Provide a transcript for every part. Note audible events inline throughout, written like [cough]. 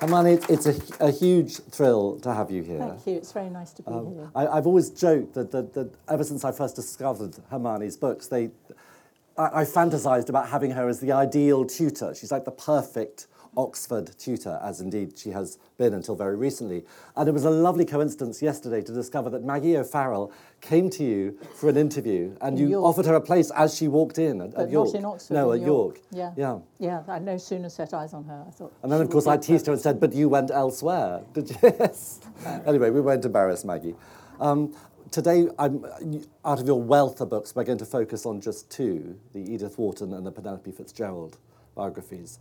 Hermione, it's, it's a, a, huge thrill to have you here. Thank you. It's very nice to be um, here. I, have always joked that, that, that, ever since I first discovered Hermione's books, they, I, I fantasized about having her as the ideal tutor. She's like the perfect Oxford tutor, as indeed she has been until very recently. And it was a lovely coincidence yesterday to discover that Maggie O'Farrell came to you for an interview and in you York. offered her a place as she walked in at, but at York. Not in Oxford. No, at York. York. Yeah. Yeah. Yeah, I no sooner set eyes on her, I thought. And then, of course, I teased her and said, But you went elsewhere. [laughs] Did you? yes. [laughs] anyway, we won't embarrass Maggie. Um, today, I'm, out of your wealth of books, we're going to focus on just two the Edith Wharton and the Penelope Fitzgerald biographies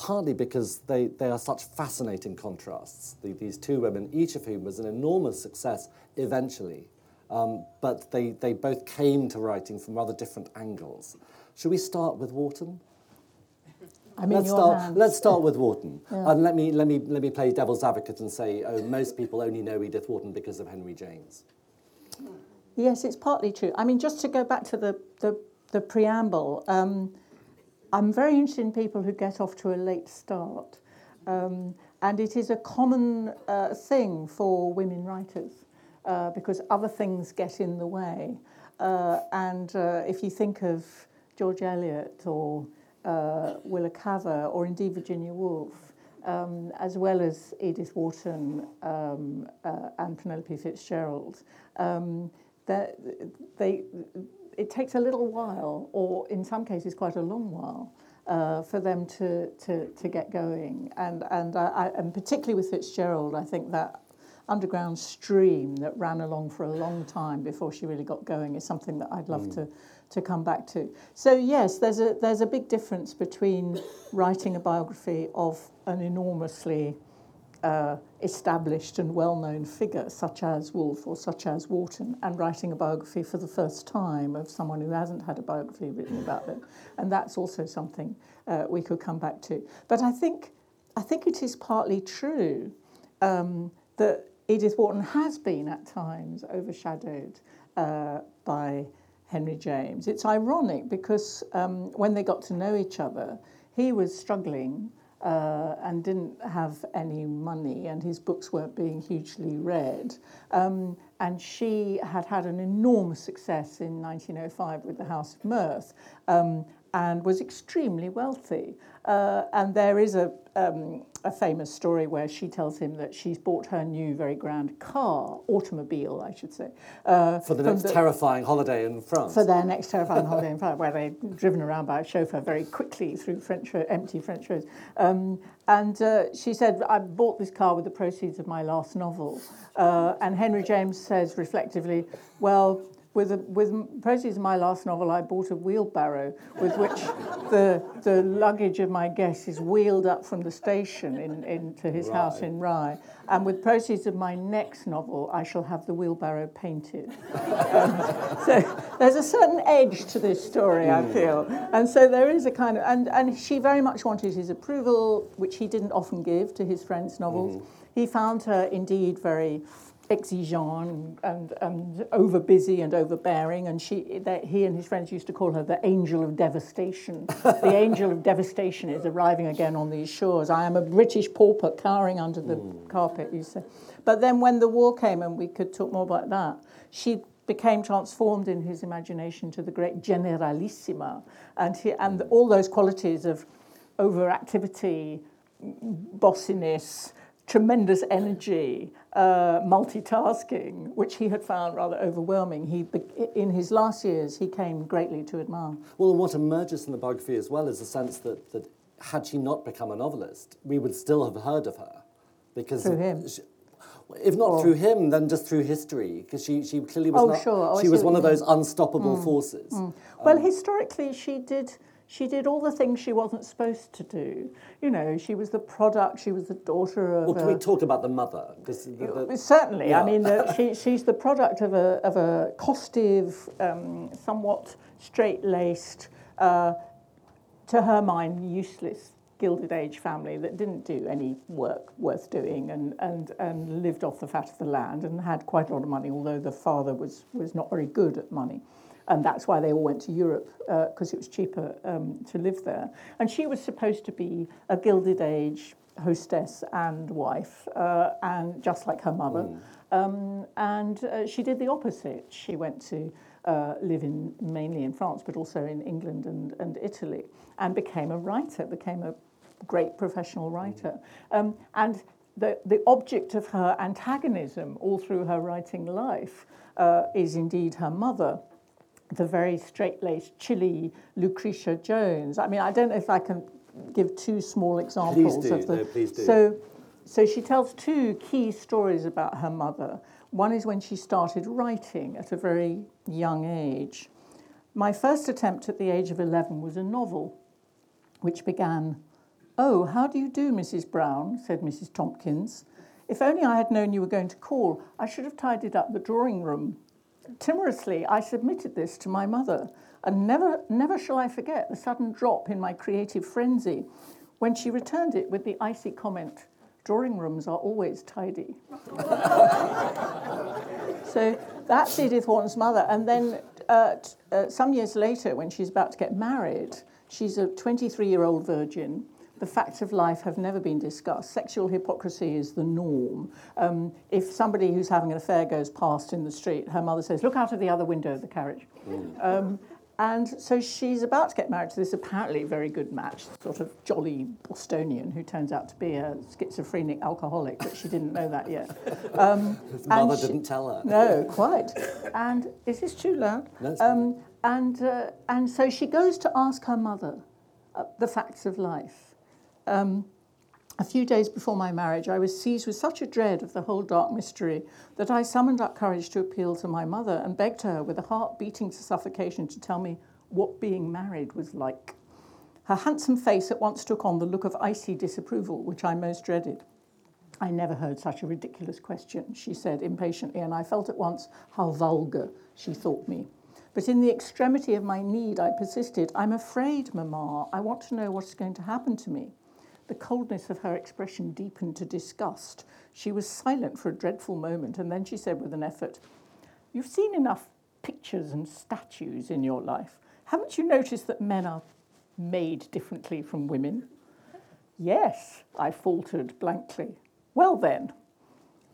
partly because they, they are such fascinating contrasts. The, these two women, each of whom was an enormous success eventually, um, but they, they both came to writing from rather different angles. Should we start with Wharton? I mean, let's start. Hands. Let's start with Wharton, [laughs] yeah. and let me let me let me play devil's advocate and say, oh, most people only know Edith Wharton because of Henry James. Yes, it's partly true. I mean, just to go back to the the, the preamble. Um, I'm very interested in people who get off to a late start. Um, and it is a common uh, thing for women writers uh, because other things get in the way. Uh, and uh, if you think of George Eliot or uh, Willa Cather or indeed Virginia Woolf, um, as well as Edith Wharton um, uh, and Penelope Fitzgerald, um, they, it takes a little while, or in some cases quite a long while, uh, for them to, to, to get going. And, and, I, and particularly with Fitzgerald, I think that underground stream that ran along for a long time before she really got going is something that I'd love mm. to, to come back to. So yes, there's a, there's a big difference between writing a biography of an enormously uh, established and well-known figure such as Woolf or such as Wharton and writing a biography for the first time of someone who hasn't had a biography written about them. And that's also something uh, we could come back to. But I think, I think it is partly true um, that Edith Wharton has been at times overshadowed uh, by Henry James. It's ironic because um, when they got to know each other, he was struggling uh, and didn't have any money, and his books weren't being hugely read. Um, and she had had an enormous success in 1905 with the House of Mirth um, and was extremely wealthy. Uh, and there is a, um, a famous story where she tells him that she's bought her new very grand car, automobile, I should say. Uh, for the next the, terrifying holiday in France. For their next terrifying holiday in France, where they're driven around by a chauffeur very quickly through French empty French roads. Um, and uh, she said, I bought this car with the proceeds of my last novel. Uh, and Henry James says reflectively, well, with, a, with proceeds of my last novel, I bought a wheelbarrow with which the, the luggage of my guests is wheeled up from the station in, into his house in Rye. And with proceeds of my next novel, I shall have the wheelbarrow painted. um, so there's a certain edge to this story, I hmm. feel. And so there is a kind of, and, and she very much wanted his approval, which he didn't often give to his friends' novels. Mm. He found her indeed very exigeant and, and over busy and overbearing, and she, that he and his friends used to call her the angel of devastation. [laughs] the angel of devastation is arriving again on these shores. I am a British pauper cowering under the mm. carpet, you say. But then when the war came, and we could talk more about that, she became transformed in his imagination to the great generalissima, and, he, and all those qualities of overactivity, bossiness, tremendous energy, uh, multitasking, which he had found rather overwhelming. He, in his last years, he came greatly to admire. Well, and what emerges from the biography as well is the sense that, that had she not become a novelist, we would still have heard of her. Because through him. She, if not or, through him, then just through history, because she, she clearly was oh, not, sure. Oh, she was one of those unstoppable mm. forces. Mm. Well, um, historically, she did she did all the things she wasn't supposed to do. You know, she was the product, she was the daughter of. Well, can a, we talk about the mother? The, the, certainly. Yeah. I mean, the, [laughs] she, she's the product of a, of a costive, um, somewhat straight laced, uh, to her mind, useless Gilded Age family that didn't do any work worth doing and, and, and lived off the fat of the land and had quite a lot of money, although the father was, was not very good at money. And that's why they all went to Europe because uh, it was cheaper um, to live there. And she was supposed to be a Gilded Age hostess and wife, uh, and just like her mother. Mm. Um, and uh, she did the opposite. She went to uh, live in mainly in France, but also in England and, and Italy, and became a writer, became a great professional writer. Um, and the, the object of her antagonism all through her writing life uh, is indeed her mother, the very straight laced, chilly Lucretia Jones. I mean, I don't know if I can give two small examples please do. of the. No, please do. So, so she tells two key stories about her mother. One is when she started writing at a very young age. My first attempt at the age of 11 was a novel, which began, Oh, how do you do, Mrs. Brown? said Mrs. Tompkins. If only I had known you were going to call, I should have tidied up the drawing room. Timorously, I submitted this to my mother, and never, never shall I forget the sudden drop in my creative frenzy when she returned it with the icy comment, drawing rooms are always tidy. [laughs] so that's Edith Wharton's mother. And then uh, t- uh, some years later, when she's about to get married, she's a 23 year old virgin. The facts of life have never been discussed. Sexual hypocrisy is the norm. Um, if somebody who's having an affair goes past in the street, her mother says, Look out of the other window of the carriage. Mm. Um, and so she's about to get married to this apparently very good match, sort of jolly Bostonian who turns out to be a schizophrenic alcoholic, but she didn't know that yet. [laughs] Um, mother she, didn't tell her. No, quite. And is this too loud? No, um, and, uh, and so she goes to ask her mother uh, the facts of life. Um, a few days before my marriage, I was seized with such a dread of the whole dark mystery that I summoned up courage to appeal to my mother and begged her, with a heart beating to suffocation, to tell me what being married was like. Her handsome face at once took on the look of icy disapproval, which I most dreaded. I never heard such a ridiculous question, she said impatiently, and I felt at once how vulgar she thought me. But in the extremity of my need, I persisted. I'm afraid, Mamma. I want to know what is going to happen to me. The coldness of her expression deepened to disgust. She was silent for a dreadful moment, and then she said with an effort, You've seen enough pictures and statues in your life. Haven't you noticed that men are made differently from women? Yes, I faltered blankly. Well, then,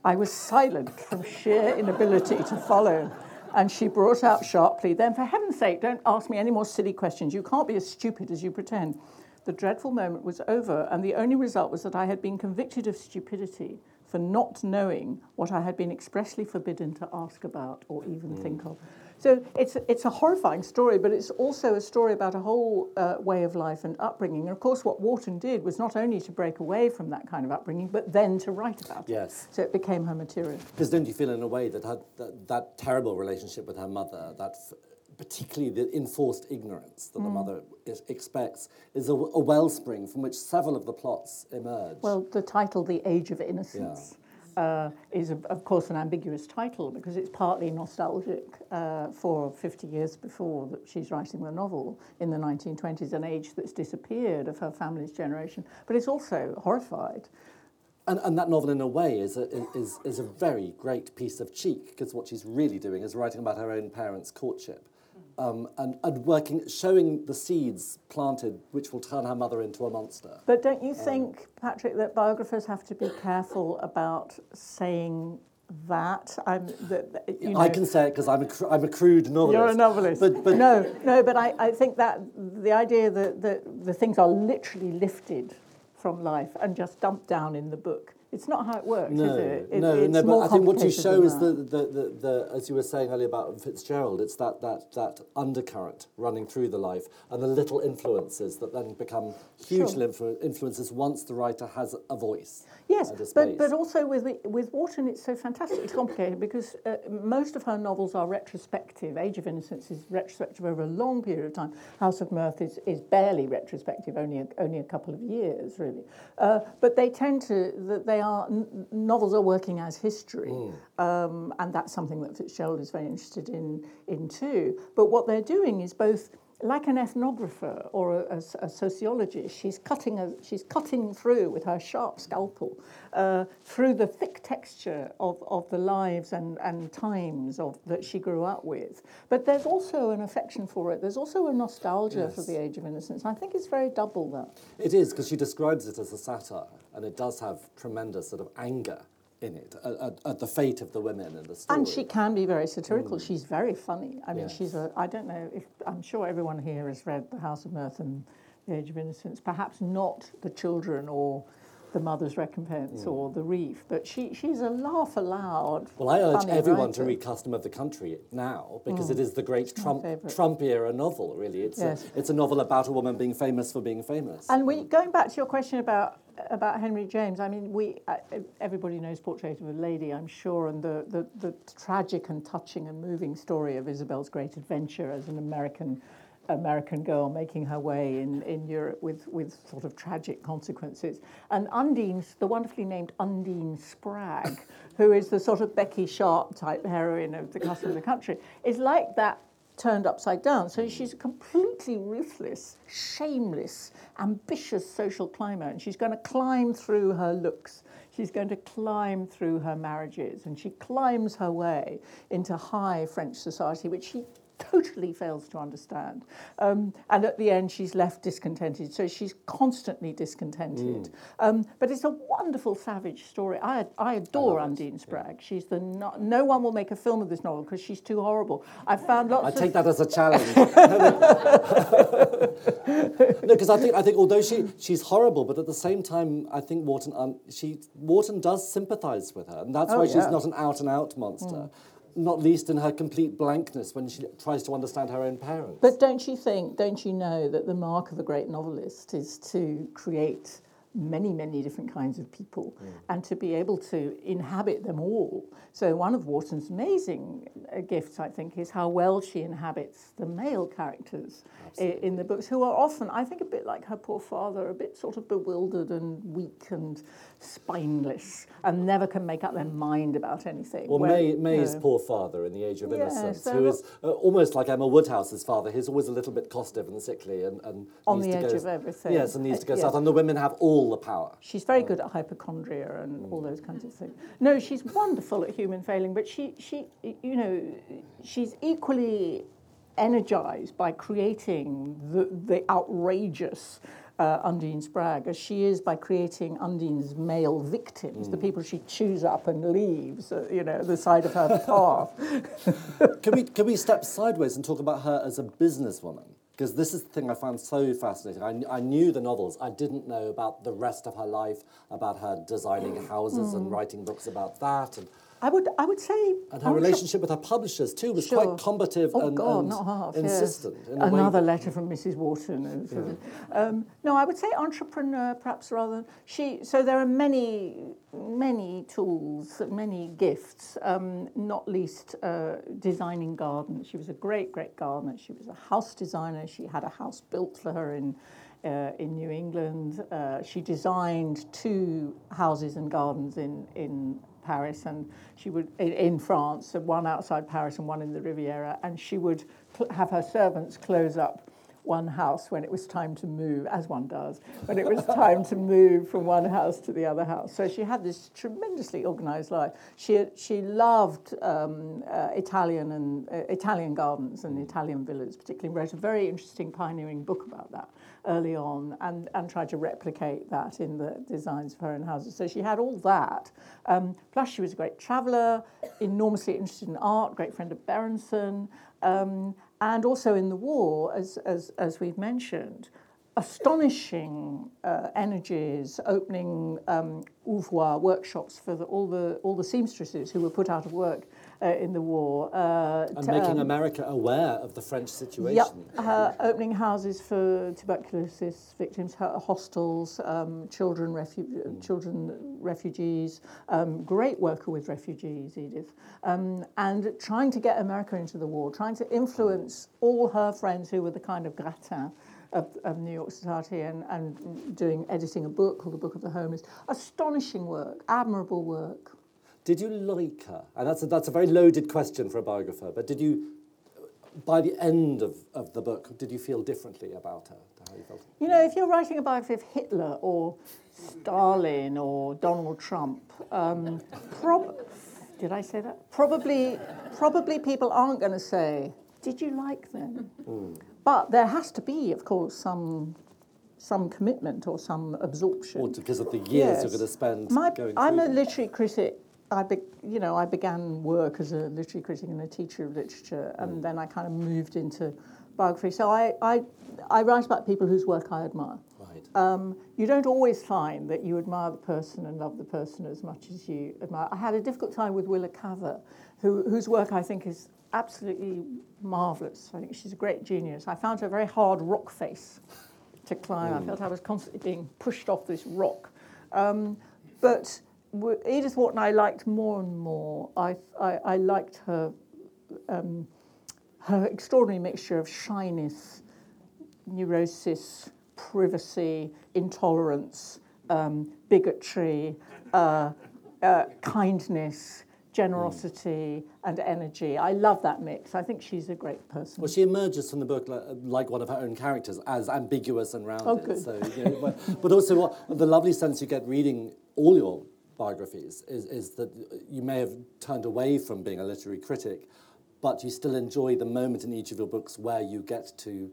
I was silent from sheer inability to follow. And she brought out sharply, Then, for heaven's sake, don't ask me any more silly questions. You can't be as stupid as you pretend. The dreadful moment was over, and the only result was that I had been convicted of stupidity for not knowing what I had been expressly forbidden to ask about or even mm. think of. So it's, it's a horrifying story, but it's also a story about a whole uh, way of life and upbringing. And of course, what Wharton did was not only to break away from that kind of upbringing, but then to write about it. yes. it. So it became her material. Because don't you feel, in a way, that her, that, that terrible relationship with her mother, that f- particularly the enforced ignorance that mm. the mother is, expects, is a, a, wellspring from which several of the plots emerge. Well, the title, The Age of Innocence, yeah. uh, is, of, of course, an ambiguous title because it's partly nostalgic uh, for 50 years before that she's writing the novel in the 1920s, an age that's disappeared of her family's generation, but it's also horrified. And, and that novel, in a way, is a, is, is a very great piece of cheek because what she's really doing is writing about her own parents' courtship um, and, and working, showing the seeds planted which will turn her mother into a monster. But don't you um, think, Patrick, that biographers have to be careful about saying that. I'm, that, you know, I can say it because I'm a, I'm a crude novelist. You're a novelist. But, but no, no, but I, I think that the idea that, that the things are literally lifted from life and just dumped down in the book it's not how it works, no, is it? it no, no. But I think what you show is the, the, the, the, as you were saying earlier about Fitzgerald, it's that, that, that undercurrent running through the life and the little influences that then become huge sure. influ- influences once the writer has a voice. Yes, but, but also with, with Wharton, it's so fantastically complicated because uh, most of her novels are retrospective. Age of Innocence is retrospective over a long period of time. House of Mirth is, is barely retrospective, only a, only a couple of years, really. Uh, but they tend to, that they are, novels are working as history. Mm. Um, and that's something that Fitzgerald is very interested in, in too. But what they're doing is both like an ethnographer or a, a, a, sociologist, she's cutting, a, she's cutting through with her sharp scalpel uh, through the thick texture of, of the lives and, and times of, that she grew up with. But there's also an affection for it. There's also a nostalgia yes. for the Age of Innocence. I think it's very double that. It is, because she describes it as a satire, and it does have tremendous sort of anger in it at, at, the fate of the women in the story. And she can be very satirical. Mm. She's very funny. I mean, yes. she's a. I don't know if I'm sure everyone here has read The House of Mirth and The Age of Innocence. Perhaps not The Children or The Mother's Recompense mm. or The Reef, but she she's a laugh aloud. Well, I urge everyone writer. to read Custom of the Country now because mm. it is the great Trump Trump era novel. Really, it's yes. a, it's a novel about a woman being famous for being famous. And we, going back to your question about about Henry James, I mean, we everybody knows Portrait of a Lady, I'm sure, and the, the, the tragic and touching and moving story of Isabel's great adventure as an American American girl making her way in, in Europe with, with sort of tragic consequences. And Undine, the wonderfully named Undine Spragg, who is the sort of Becky Sharp type heroine of the Custom of the Country, is like that turned upside down. So she's a completely ruthless, shameless, ambitious social climber, and she's going to climb through her looks. She's going to climb through her marriages, and she climbs her way into high French society, which she totally fails to understand. Um, and at the end, she's left discontented. So she's constantly discontented. Mm. Um, but it's a wonderful savage story. I, I adore I Undine Spragg. Yeah. She's the no, no, one will make a film of this novel because she's too horrible. I've found lots. I take that as a challenge. [laughs] no, because I think I think although she she's horrible, but at the same time, I think Wharton um, she Wharton does sympathise with her, and that's oh, why yeah. she's not an out and out monster. Mm not least in her complete blankness when she tries to understand her own parents. But don't you think, don't you know that the mark of a great novelist is to create many, many different kinds of people mm. and to be able to inhabit them all. So, one of Wharton's amazing uh, gifts, I think, is how well she inhabits the male characters in the books, who are often, I think, a bit like her poor father, a bit sort of bewildered and weak and spineless and never can make up their mind about anything. Well, May, May's know, poor father in The Age of Innocence, yeah, so who is uh, almost like Emma Woodhouse's father. He's always a little bit costive and sickly and, and on the edge go, of everything. Yes, and needs to go uh, south. And the women have all the power. She's very good at hypochondria and mm. all those kinds of things. No, she's wonderful at human failing, but she, she, you know, she's equally energized by creating the, the outrageous uh, Undine Spragg as she is by creating Undine's male victims, mm. the people she chews up and leaves, uh, you know, the side of her [laughs] path. can we can we step sideways and talk about her as a businesswoman? Because this is the thing I found so fascinating. I, I knew the novels. I didn't know about the rest of her life, about her designing houses mm. and writing books about that. And I would, I would say. And her relationship with her publishers too was sure. quite combative oh, and, God, and not half, insistent. Yes. Another letter from Mrs. Wharton. Yeah. Um, no, I would say entrepreneur, perhaps rather. She. So there are many, many tools, many gifts. Um, not least uh, designing gardens. She was a great, great gardener. She was a house designer. She had a house built for her in. Uh, in New England, uh, she designed two houses and gardens in in Paris, and she would in, France, one outside Paris and one in the Riviera, and she would cl- have her servants close up one house when it was time to move, as one does, when it was [laughs] time to move from one house to the other house. So she had this tremendously organised life. She she loved um, uh, Italian and uh, Italian gardens and Italian villas, particularly. Wrote a very interesting pioneering book about that early on, and and tried to replicate that in the designs of her own houses. So she had all that. Um, plus, she was a great traveller, enormously interested in art, great friend of Berenson. Um, and also in the war, as, as, as we've mentioned, astonishing uh, energies, opening um, ouvroir workshops for the, all, the, all the seamstresses who were put out of work uh, in the war. Uh, and to, making um, America aware of the French situation. Yep, uh, opening houses for tuberculosis victims, hostels, um, children, refu mm. children refugees, um, great worker with refugees, Edith, um, and trying to get America into the war, trying to influence all her friends who were the kind of gratin of, of New York Society and, and doing editing a book called The Book of the Homeless. Astonishing work, admirable work. Did you like her? And that's a, that's a very loaded question for a biographer, but did you by the end of, of the book, did you feel differently about her? How you felt? You know, if you're writing a biography of Hitler or Stalin or Donald Trump, um, prob- did I say that? Probably, probably people aren't going to say, "Did you like them?" Mm. But there has to be, of course, some some commitment or some absorption. Or because of the years yes. you're going to spend My, I'm a literary critic. I be, you know, I began work as a literary critic and a teacher of literature, and mm. then I kind of moved into biography. So I, I, I write about people whose work I admire. Right. Um, you don't always find that you admire the person and love the person as much as you admire. I had a difficult time with Willa Cather, who, whose work I think is absolutely marvellous. I think she's a great genius. I found her a very hard rock face to climb. Mm. I felt I was constantly being pushed off this rock. Um, but Edith Wharton I liked more and more. I, I, I liked her, um, her extraordinary mixture of shyness, neurosis, privacy, intolerance, um, bigotry, uh, uh, kindness, generosity, and energy. I love that mix. I think she's a great person. Well, she emerges from the book like, like one of her own characters, as ambiguous and rounded. Oh, good. So, you know, but, but, also, what, the lovely sense you get reading all your biographies is, is that you may have turned away from being a literary critic, but you still enjoy the moment in each of your books where you get to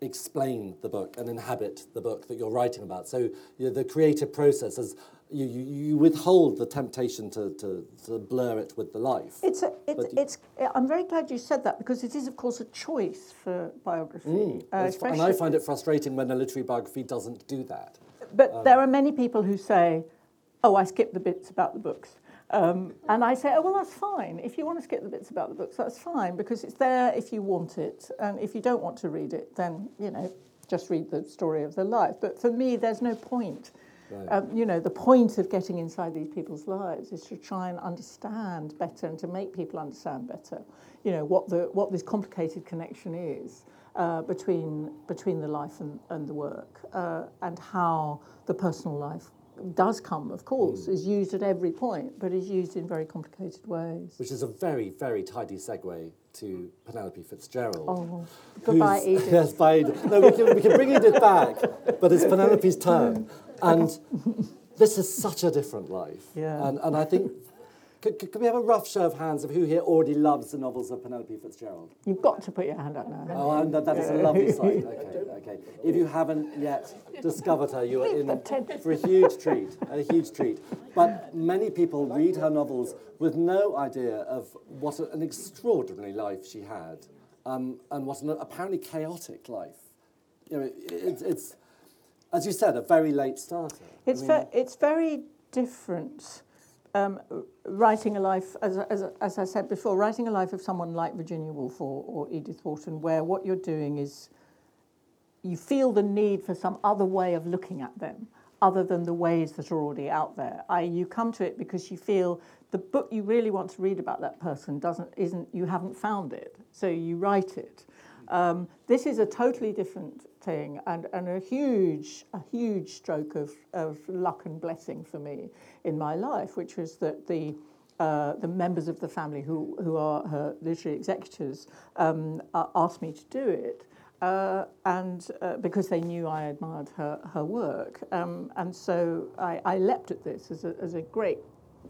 explain the book and inhabit the book that you're writing about. So you know, the creative process is you, you, you, withhold the temptation to, to, to, blur it with the life. It's, a, it's, it's, I'm very glad you said that because it is, of course, a choice for biography. Mm, uh, and I find it frustrating when a literary biography doesn't do that. But um, there are many people who say, oh, I skipped the bits about the books. Um, and I say, oh, well, that's fine. If you want to skip the bits about the books, that's fine because it's there if you want it. And if you don't want to read it, then, you know, just read the story of their life. But for me, there's no point. Right. Um, you know, the point of getting inside these people's lives is to try and understand better and to make people understand better, you know, what, the, what this complicated connection is uh, between, between the life and, and the work uh, and how the personal life does come, of course, mm. is used at every point, but is used in very complicated ways. Which is a very, very tidy segue to Penelope Fitzgerald. Oh, goodbye, Edith. [laughs] Yes, bye, Edith. No, we can, we can bring Edith back, but it's Penelope's turn. And [laughs] this is such a different life. Yeah. And, and I think could, could, we have a rough show of hands of who here already loves the novels of Penelope Fitzgerald? You've got to put your hand up now. Oh, that, that is a lovely sight. Okay, okay. If you haven't yet discovered her, you are in for a huge treat, a huge treat. But many people read her novels with no idea of what an extraordinary life she had, um, and what an apparently chaotic life. You know, it, it, it's, as you said, a very late starter. It's, I mean, ve- it's very different um, writing a life, as, as, as I said before, writing a life of someone like Virginia Woolf or, or Edith Wharton, where what you're doing is you feel the need for some other way of looking at them other than the ways that are already out there. I, you come to it because you feel the book you really want to read about that person doesn't isn't you haven't found it, so you write it. Um, this is a totally different thing and, and a huge a huge stroke of, of luck and blessing for me in my life, which was that the uh, the members of the family who, who are her literary executors um, asked me to do it. Uh, and uh, because they knew I admired her, her work. Um, and so I, I leapt at this as a, as a great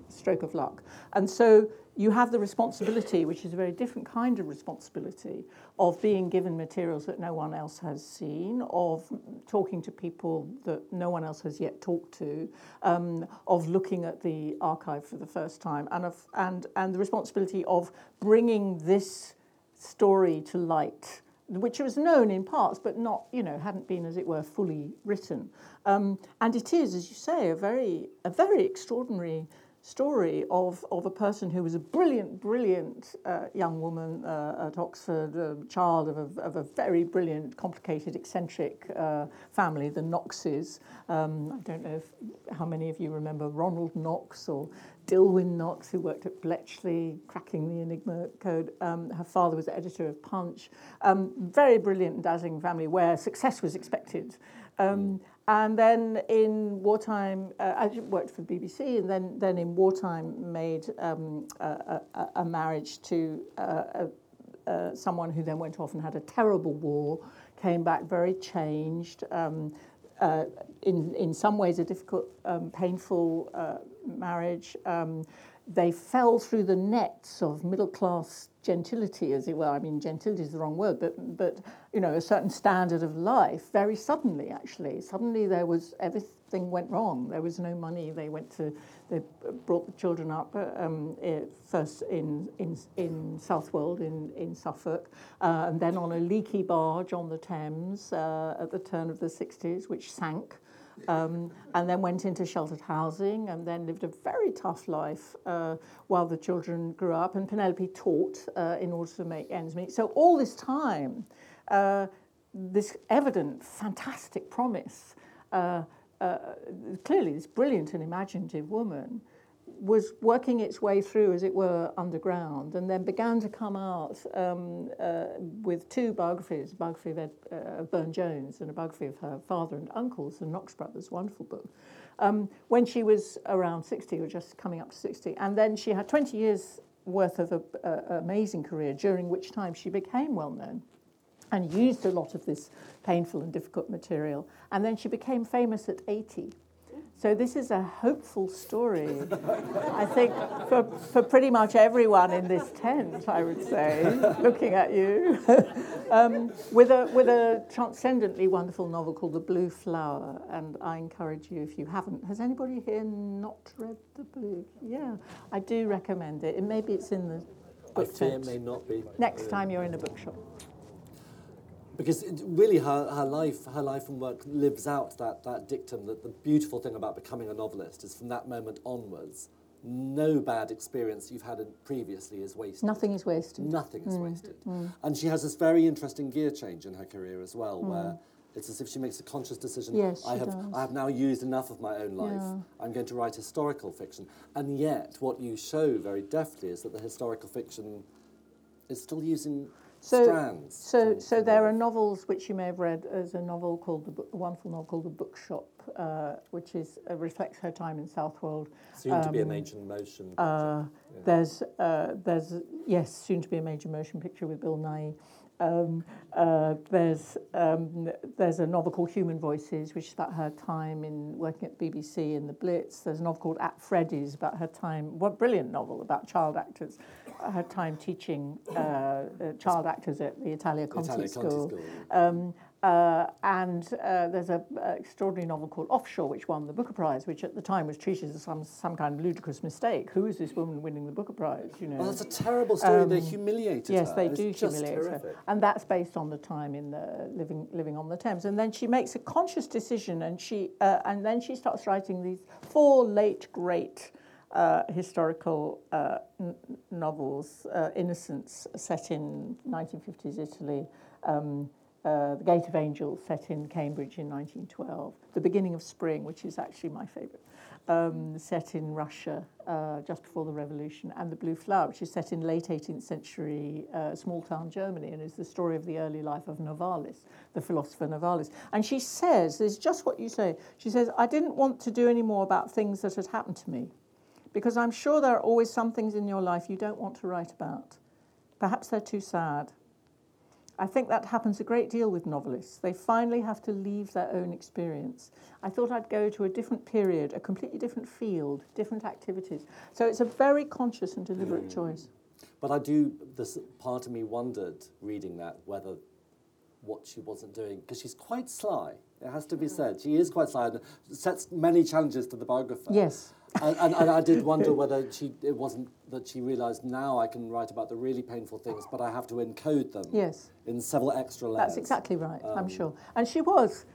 stroke of luck. And so you have the responsibility, which is a very different kind of responsibility, of being given materials that no one else has seen, of talking to people that no one else has yet talked to, um, of looking at the archive for the first time, and, of, and, and the responsibility of bringing this story to light which was known in parts, but not, you know, hadn't been, as it were, fully written. Um, and it is, as you say, a very, a very extraordinary story of, of a person who was a brilliant, brilliant uh, young woman uh, at Oxford, a child of a, of a very brilliant, complicated, eccentric uh, family, the Knoxes. Um, I don't know if, how many of you remember Ronald Knox or Dillwyn Knox, who worked at Bletchley, cracking the Enigma code. Um, her father was the editor of Punch. Um, very brilliant and dazzling family where success was expected. Um, and then in wartime, uh, I worked for BBC, and then, then in wartime made um, a, a, a, marriage to uh, a, uh, someone who then went off and had a terrible war, came back very changed. Um, uh, in, in some ways, a difficult, um, painful uh, marriage. They fell through the nets of middle class gentility, as it were. I mean, gentility is the wrong word, but, but you know, a certain standard of life very suddenly, actually. Suddenly there was everything went wrong. There was no money. They went to, they brought the children up uh, um, eh, first in, in, in Southwold in, in Suffolk, uh, and then on a leaky barge on the Thames uh, at the turn of the 60s, which sank. Um, and then went into sheltered housing and then lived a very tough life uh, while the children grew up. And Penelope taught uh, in order to make ends meet. So all this time, uh, this evident, fantastic promise, uh, uh, clearly this brilliant and imaginative woman, was working its way through, as it were, underground, and then began to come out um, uh, with two biographies: a biography of Ed, uh, Burne Jones and a biography of her father and uncles, the Knox brothers, wonderful book. Um, when she was around 60 or just coming up to 60, and then she had 20 years worth of an amazing career, during which time she became well known and used a lot of this painful and difficult material. And then she became famous at 80 so this is a hopeful story, I think, for, for pretty much everyone in this tent, I would say, looking at you, [laughs] um, with, a, with a transcendently wonderful novel called The Blue Flower. And I encourage you, if you haven't, has anybody here not read The Blue? Yeah, I do recommend it. And maybe it's in the book I tent. may not be. Next time you're in a bookshop. Because it, really, her, her life, her life and work lives out that, that dictum that the beautiful thing about becoming a novelist is from that moment onwards, no bad experience you've had previously is wasted. Nothing is wasted. Nothing is mm, wasted. Mm. And she has this very interesting gear change in her career as well, mm. where it's as if she makes a conscious decision. Yes, I have, does. I have now used enough of my own life. Yeah. I'm going to write historical fiction. And yet, what you show very deftly is that the historical fiction is still using So, strands. so, so there are novels which you may have read. There's a novel called the Book, a wonderful novel called The Bookshop, uh, which is uh, reflects her time in Southwold. Soon to be a um, major motion. Uh, Yeah. There's, uh, there's yes, soon to be a major motion picture with Bill Nighy. Um, uh, there's um, there's a novel called Human Voices, which is about her time in working at BBC in the Blitz. There's a novel called At Freddy's about her time. What brilliant novel about child actors. Her time teaching uh, uh, child actors at the Italia Conti Italia Conti School. School. Um, uh, and uh, there's an extraordinary novel called Offshore, which won the Booker Prize, which at the time was treated as some, some kind of ludicrous mistake. Who is this woman winning the Booker Prize? You know. Well, that's a terrible story. they Um, humiliated Yes, her. they do humiliate horrific. her, and that's based on the time in the living living on the Thames. And then she makes a conscious decision, and she uh, and then she starts writing these four late great uh, historical uh, n- novels. Uh, Innocence, set in 1950s Italy. Um, uh, the Gate of Angels, set in Cambridge in 1912. The Beginning of Spring, which is actually my favourite um, set in Russia uh, just before the revolution, and The Blue Flower, which is set in late 18th century uh, small town Germany and is the story of the early life of Novalis, the philosopher Novalis. And she says, this is just what you say, she says, I didn't want to do any more about things that had happened to me, because I'm sure there are always some things in your life you don't want to write about. Perhaps they're too sad. I think that happens a great deal with novelists. They finally have to leave their own experience. I thought I'd go to a different period, a completely different field, different activities. So it's a very conscious and deliberate mm. choice. But I do, this part of me wondered reading that whether what she wasn't doing, because she's quite sly, it has to be said. She is quite sly and sets many challenges to the biographer. Yes. And, and, and I did wonder [laughs] whether she, it wasn't that she realised now I can write about the really painful things, but I have to encode them Yes. in several extra layers. That's exactly right, I'm Um, sure. And she was,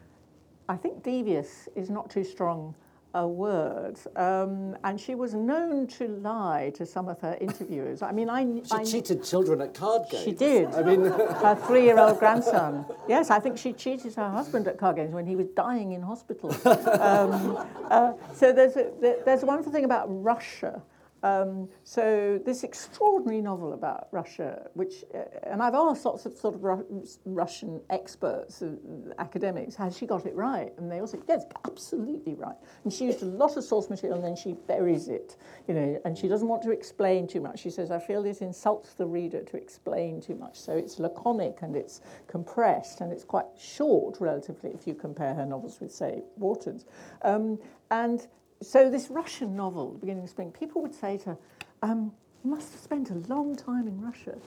I think devious is not too strong a word. Um, and she was known to lie to some of her interviewers. I mean, I, She I cheated children at card games. She did. I mean, her [laughs] three-year-old grandson. Yes, I think she cheated her husband at card games when he was dying in hospital. [laughs] Um, uh, so there's a, there's a wonderful thing about Russia. Um, so this extraordinary novel about Russia, which, uh, and I've asked lots of sort of Ru- Russian experts, uh, academics, has she got it right? And they all say, yes, absolutely right. And she used a lot of source material and then she buries it, you know, and she doesn't want to explain too much. She says, I feel this insults the reader to explain too much. So it's laconic and it's compressed and it's quite short relatively if you compare her novels with, say, Wharton's. Um, and so this Russian novel, The beginning of spring, people would say to her, um, you must have spent a long time in Russia.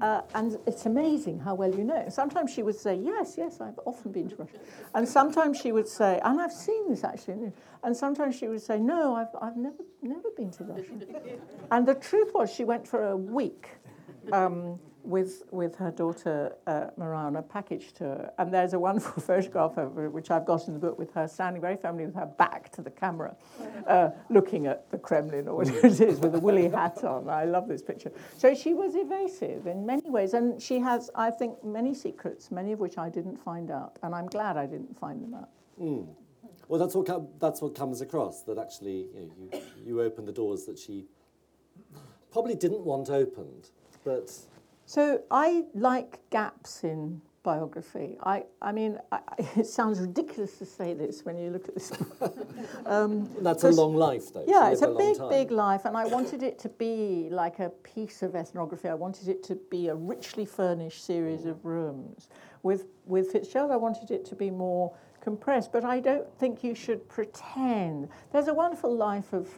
Uh, and it's amazing how well you know. Sometimes she would say, yes, yes, I've often been to Russia. And sometimes she would say, and I've seen this actually. And sometimes she would say, no, I've, I've never, never been to Russia. and the truth was she went for a week. Um, with with her daughter uh, Mariana package to her. And there's a wonderful [laughs] photograph of her, which I've got in the book with her standing very firmly with her back to the camera, uh, looking at the Kremlin or whatever it is with a woolly hat on. I love this picture. So she was evasive in many ways, and she has, I think, many secrets, many of which I didn't find out, and I'm glad I didn't find them out. Mm. Well, that's what com- that's what comes across. That actually, you, know, you you open the doors that she probably didn't want opened, but so I like gaps in biography. I, I mean, I, [laughs] it sounds ridiculous to say this when you look at this. [laughs] um, That's a long life, though. Yeah, it's a, a big, big life, and I wanted it to be like a piece of ethnography. I wanted it to be a richly furnished series of rooms. With with Fitzgerald, I wanted it to be more compressed, but I don't think you should pretend. There's a wonderful life of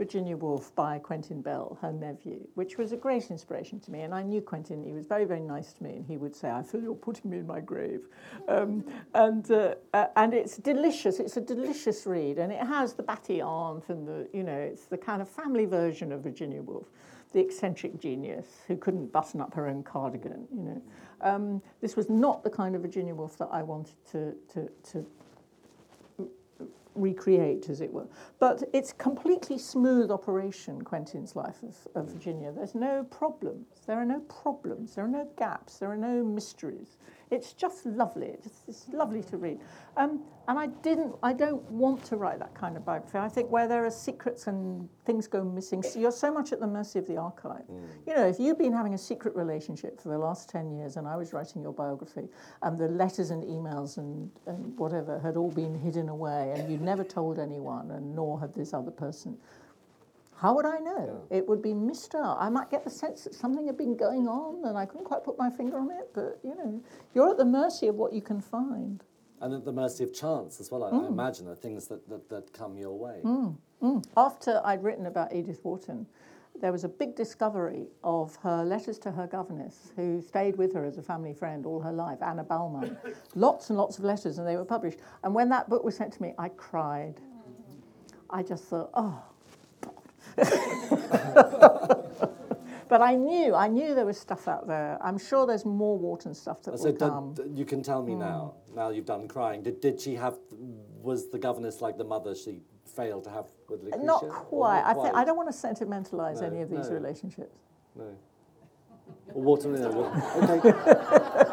Virginia Woolf by Quentin Bell, her nephew, which was a great inspiration to me. And I knew Quentin, he was very, very nice to me, and he would say, I feel you're putting me in my grave. Um, [laughs] and, uh, uh, and it's delicious, it's a delicious read, and it has the batty aunt and the, you know, it's the kind of family version of Virginia Woolf, the eccentric genius who couldn't button up her own cardigan, you know. Um, this was not the kind of Virginia Woolf that I wanted to, to, to recreate, as it were. But it's completely smooth operation, Quentin's life of, of Virginia. There's no problems. There are no problems. There are no gaps. There are no mysteries. It's just lovely. It's, it's lovely to read. Um, and I didn't, I don't want to write that kind of biography. I think where there are secrets and things go missing, so you're so much at the mercy of the archive. Mm. You know, if you've been having a secret relationship for the last 10 years and I was writing your biography, and the letters and emails and, and whatever had all been hidden away and you'd never told anyone, and nor had this other person, how would I know? Yeah. It would be missed out. I might get the sense that something had been going on and I couldn't quite put my finger on it, but you know, you're at the mercy of what you can find. And at the mercy of chance as well, I, mm. I imagine, are things that, that, that come your way. Mm. Mm. After I'd written about Edith Wharton, there was a big discovery of her letters to her governess, who stayed with her as a family friend all her life, Anna Bahlmann. [laughs] lots and lots of letters, and they were published. And when that book was sent to me, I cried. I just thought, oh, [laughs] but I knew, I knew there was stuff out there. I'm sure there's more Wharton stuff that so will come. you can tell me mm. now. Now you've done crying. Did did she have? Was the governess like the mother she failed to have with Lucretia? Not quite. Not I think I don't want to sentimentalise no, any of these no. relationships. No. Or Wharton, [laughs] no, okay.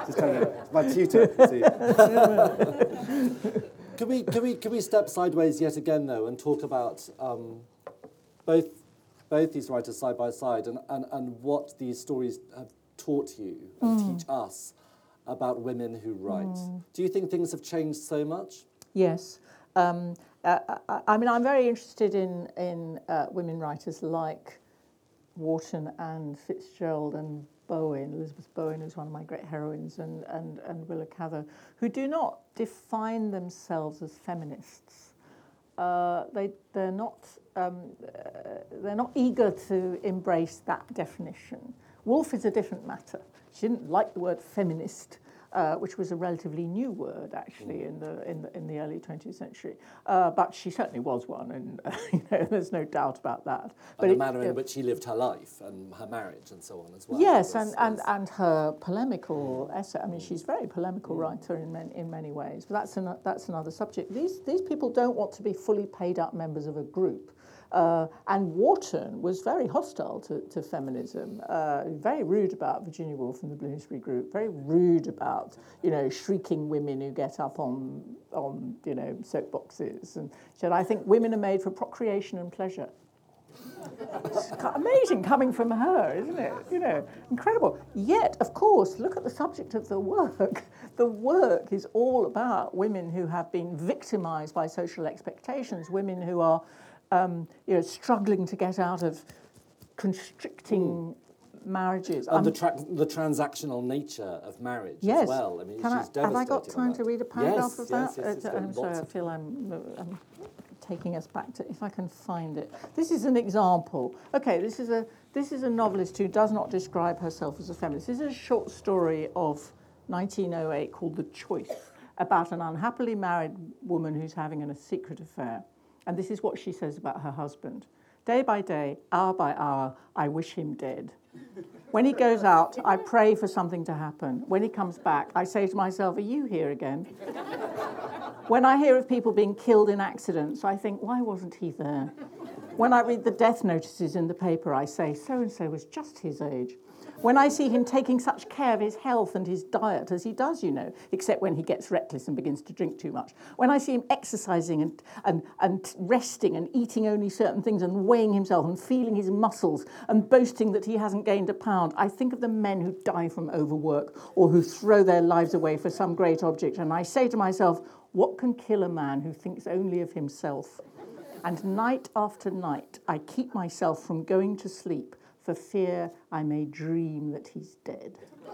Just kind of my tutor. [laughs] can we can we can we step sideways yet again though and talk about? Um, both, both these writers side by side and, and, and what these stories have taught you and mm. teach us about women who write. Mm. Do you think things have changed so much? Yes. Um, uh, I, I, mean, I'm very interested in, in uh, women writers like Wharton and Fitzgerald and Bowen, Elizabeth Bowen is one of my great heroines, and, and, and Willa Cather, who do not define themselves as feminists. Uh, they, they're not um, uh, they're not eager to embrace that definition. Woolf is a different matter. She didn't like the word feminist, uh, which was a relatively new word actually in the in the, in the early 20th century. Uh, but she certainly was one, and uh, [laughs] you know, there's no doubt about that. But and the manner in which she lived her life and her marriage and so on as well. Yes, was, and, and, and her polemical essay. I mean, she's a very polemical mm. writer in many, in many ways. But that's an, that's another subject. These these people don't want to be fully paid up members of a group. Uh, and Wharton was very hostile to, to feminism, uh, very rude about Virginia Woolf and the Bloomsbury Group, very rude about, you know, shrieking women who get up on, on you know, soapboxes. And said, I think women are made for procreation and pleasure. It's amazing coming from her, isn't it? You know, incredible. Yet, of course, look at the subject of the work. The work is all about women who have been victimized by social expectations, women who are, um, you know, struggling to get out of constricting marriages. And the, tra- the transactional nature of marriage Yes. as well. I mean, Can she's I, have I got time to read a paragraph yes, of yes, that? Yes, Uh, I'm sorry, I feel I'm, [laughs] uh, I'm taking us back to if I can find it. This is an example. Okay, this is a this is a novelist who does not describe herself as a feminist. This is a short story of 1908 called The Choice about an unhappily married woman who's having an, a secret affair. And this is what she says about her husband. Day by day, hour by hour, I wish him dead. When he goes out, I pray for something to happen. When he comes back, I say to myself, Are you here again? when I hear of people being killed in accidents, I think, Why wasn't he there? When I read the death notices in the paper, I say, So and so was just his age. When I see him taking such care of his health and his diet as he does, you know, except when he gets reckless and begins to drink too much. When I see him exercising and, and, and resting and eating only certain things and weighing himself and feeling his muscles and boasting that he hasn't gained a pound, I think of the men who die from overwork or who throw their lives away for some great object. And I say to myself, what can kill a man who thinks only of himself? And night after night, I keep myself from going to sleep for fear I may dream that he's dead. [laughs]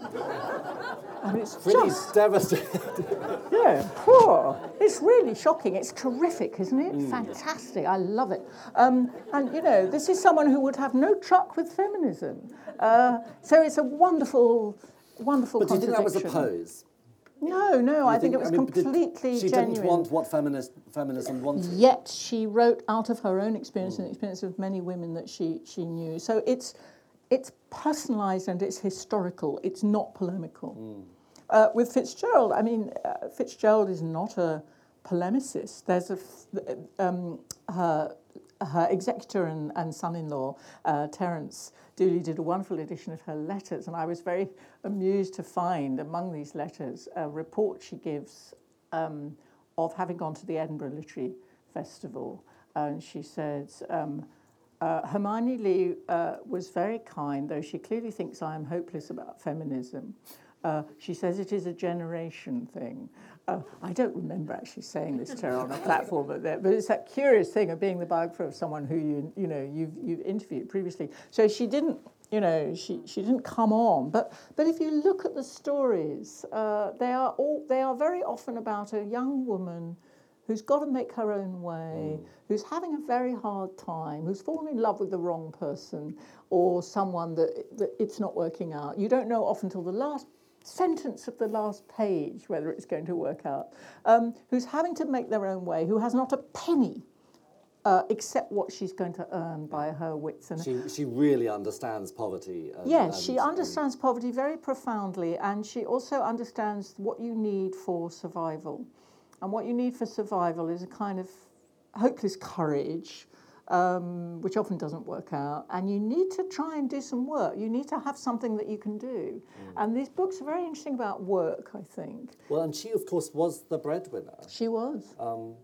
and it's Pretty just, devastating. [laughs] yeah, poor. It's really shocking. It's terrific, isn't it? Mm. Fantastic. I love it. Um, and, you know, this is someone who would have no truck with feminism. Uh, so it's a wonderful, wonderful But do you think that was a pose? No, no, I You think, it was I mean, did- completely She genuine. didn't want what feminist, feminism wanted. Yet she wrote out of her own experience and the experience of many women that she, she knew. So it's, it's personalised and it's historical. It's not polemical. Uh, with Fitzgerald, I mean, uh, Fitzgerald is not a polemicist. There's a f- um, her, her executor and, and son-in-law, uh, Terence Dooley, did a wonderful edition of her letters, and I was very amused to find among these letters a report she gives um, of having gone to the Edinburgh Literary Festival. And she says, um, uh, Hermione Lee uh, was very kind, though she clearly thinks I am hopeless about feminism. Uh, she says it is a generation thing. Uh, I don't remember actually saying this to her on a platform, but, there, but it's that curious thing of being the biographer of someone who you you know you've you've interviewed previously. So she didn't you know she, she didn't come on. But but if you look at the stories, uh, they are all they are very often about a young woman who's got to make her own way, who's having a very hard time, who's fallen in love with the wrong person or someone that, that it's not working out. You don't know often until the last sentence of the last page whether it's going to work out, um, who's having to make their own way, who has not a penny uh, except what she's going to earn by her wits and She, she really understands poverty. And, Yes, and- she and- understands poverty very profoundly, and she also understands what you need for survival. And what you need for survival is a kind of hopeless courage, um, which often doesn't work out. And you need to try and do some work. You need to have something that you can do. Mm. And these books are very interesting about work, I think. Well, and she, of course, was the breadwinner. She was. Um,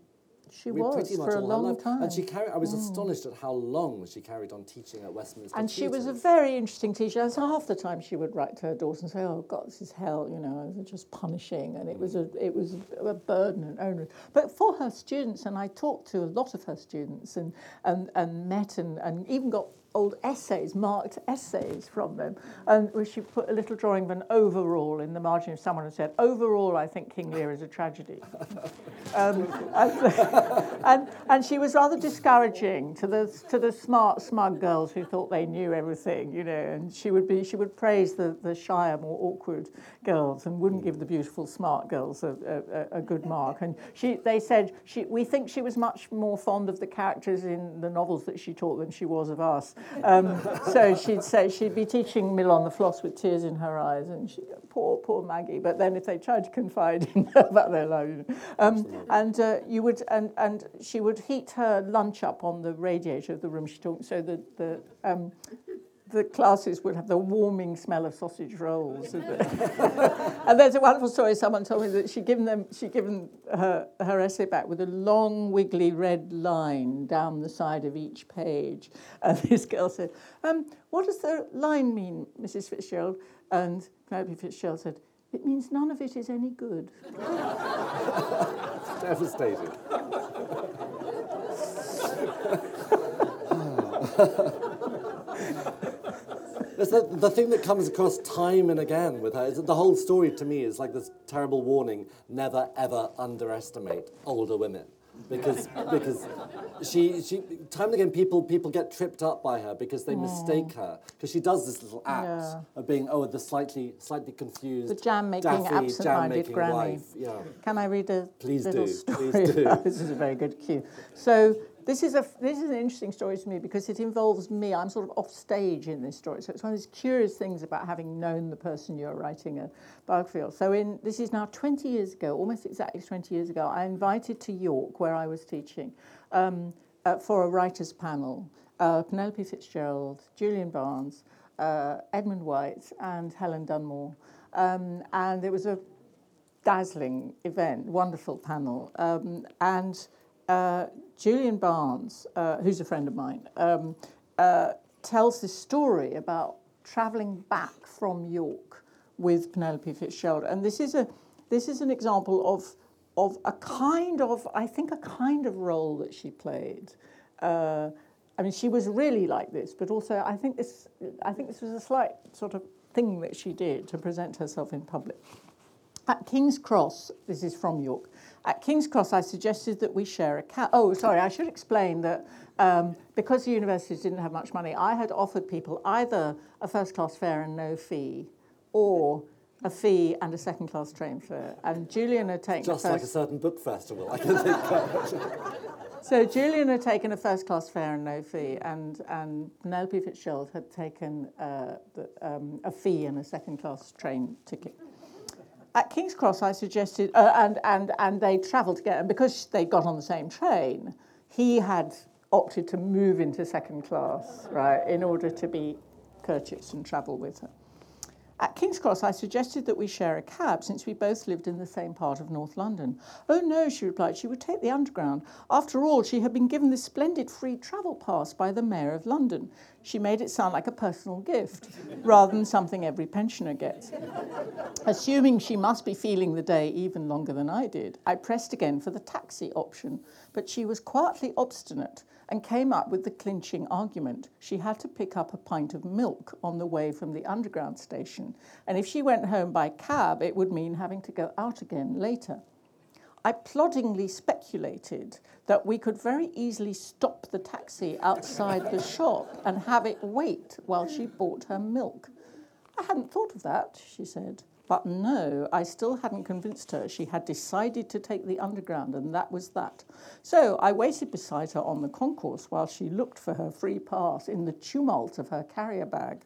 She re- was pretty much for a long time. Mm. And she carried, I was astonished at how long she carried on teaching at Westminster And she was a very interesting teacher. So half the time she would write to her daughter and say, "Oh God, this is hell," you know, just punishing, and it was a it was a burden and onerous. But for her students, and I talked to a lot of her students, and and, and met and, and even got old essays, marked essays from them, and where she put a little drawing of an overall in the margin of someone and said, "Overall, I think King Lear is a tragedy." [laughs] um, and, and, and she was rather discouraging to the to the smart, smug girls who thought they knew everything, you know. And she would be she would praise the, the shyer, more awkward girls, and wouldn't give the beautiful, smart girls a, a, a good mark. And she they said she we think she was much more fond of the characters in the novels that she taught than she was of us. Um, so she'd say she'd be teaching Mill on the Floss with tears in her eyes, and she poor poor Maggie. But then if they tried to confide in her about their life, um, and uh, you would and and she would heat her lunch up on the radiator of the room she talked so that the um, the classes would have the warming smell of sausage rolls. [laughs] and there's a wonderful story. Someone told me that she'd given them, she'd given her, her essay back with a long, wiggly red line down the side of each page. And [laughs] this girl said, um, "What does the line mean, Mrs. Fitzgerald?" And Penelope Fitzgerald said, "It means none of it is any good." [laughs] Devastating. It's the, the thing that comes across time and again with her is that the whole story to me is like this terrible warning never ever underestimate older women. Because, because she, she, time and again, people, people get tripped up by her because they mistake her. Because she does this little act Yeah. of being, oh, the slightly, slightly confused, The jam-making, absent-minded granny. wife. Yeah. Can I read a Please little do, story? please do. [laughs] this is a very good cue. So this is a this is an interesting story to me because it involves me. I'm sort of off stage in this story, so it's one of these curious things about having known the person you're writing a biography of. So in this is now 20 years ago, almost exactly 20 years ago. I invited to York, where I was teaching, um, uh, for a writers' panel. Uh, Penelope Fitzgerald, Julian Barnes, uh, Edmund White, and Helen Dunmore. Um, and it was a dazzling event, wonderful panel. Um, and uh, Julian Barnes, uh, who's a friend of mine, um, uh, tells this story about travelling back from York with Penelope Fitzgerald. And this is a this is an example of of a kind of I think a kind of role that she played. Uh, I mean, she was really like this, but also I think this I think this was a slight sort of thing that she did to present herself in public. At King's Cross, this is from York. At King's Cross, I suggested that we share a cab. Oh, sorry, I should explain that um, because the universities didn't have much money, I had offered people either a first class fare and no fee, or a fee and a second class train fare. And Julian had taken Just a like a first, certain book festival, I can think [laughs] so Julian had taken a first class fare and no fee, and and Penelope Fitzgerald had taken uh, the, um, a fee and a second class train ticket. At King's Cross, I suggested, uh, and, and, and they travelled together, and because they got on the same train, he had opted to move into second class, right, in order to be courteous and travel with her. At King's Cross, I suggested that we share a cab since we both lived in the same part of North London. Oh no, she replied, she would take the Underground. After all, she had been given this splendid free travel pass by the Mayor of London. She made it sound like a personal gift rather than something every pensioner gets. Assuming she must be feeling the day even longer than I did, I pressed again for the taxi option, but she was quietly obstinate and came up with the clinching argument. She had to pick up a pint of milk on the way from the underground station, and if she went home by cab, it would mean having to go out again later. I ploddingly speculated that we could very easily stop the taxi outside the shop and have it wait while she bought her milk. I hadn't thought of that, she said. But no, I still hadn't convinced her. She had decided to take the underground, and that was that. So I waited beside her on the concourse while she looked for her free pass in the tumult of her carrier bag.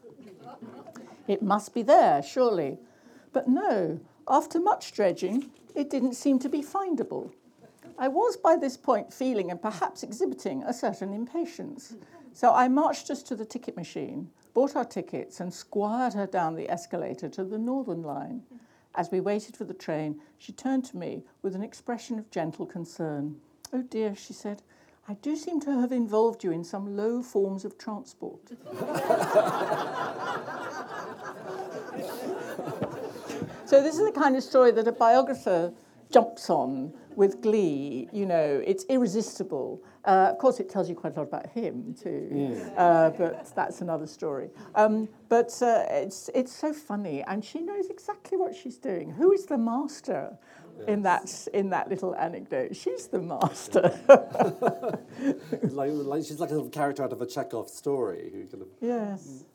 It must be there, surely. But no, after much dredging, it didn't seem to be findable. I was by this point feeling and perhaps exhibiting a certain impatience. So I marched us to the ticket machine, bought our tickets, and squired her down the escalator to the Northern Line. As we waited for the train, she turned to me with an expression of gentle concern. Oh dear, she said, I do seem to have involved you in some low forms of transport. [laughs] So this is the kind of story that a biographer jumps on with glee. You know, it's irresistible. Uh, of course, it tells you quite a lot about him too, uh, but that's another story. Um, but uh, it's it's so funny, and she knows exactly what she's doing. Who is the master? In that, in that little anecdote, she's the master. [laughs] like, like she's like a little character out of a Chekhov story who kind of yes.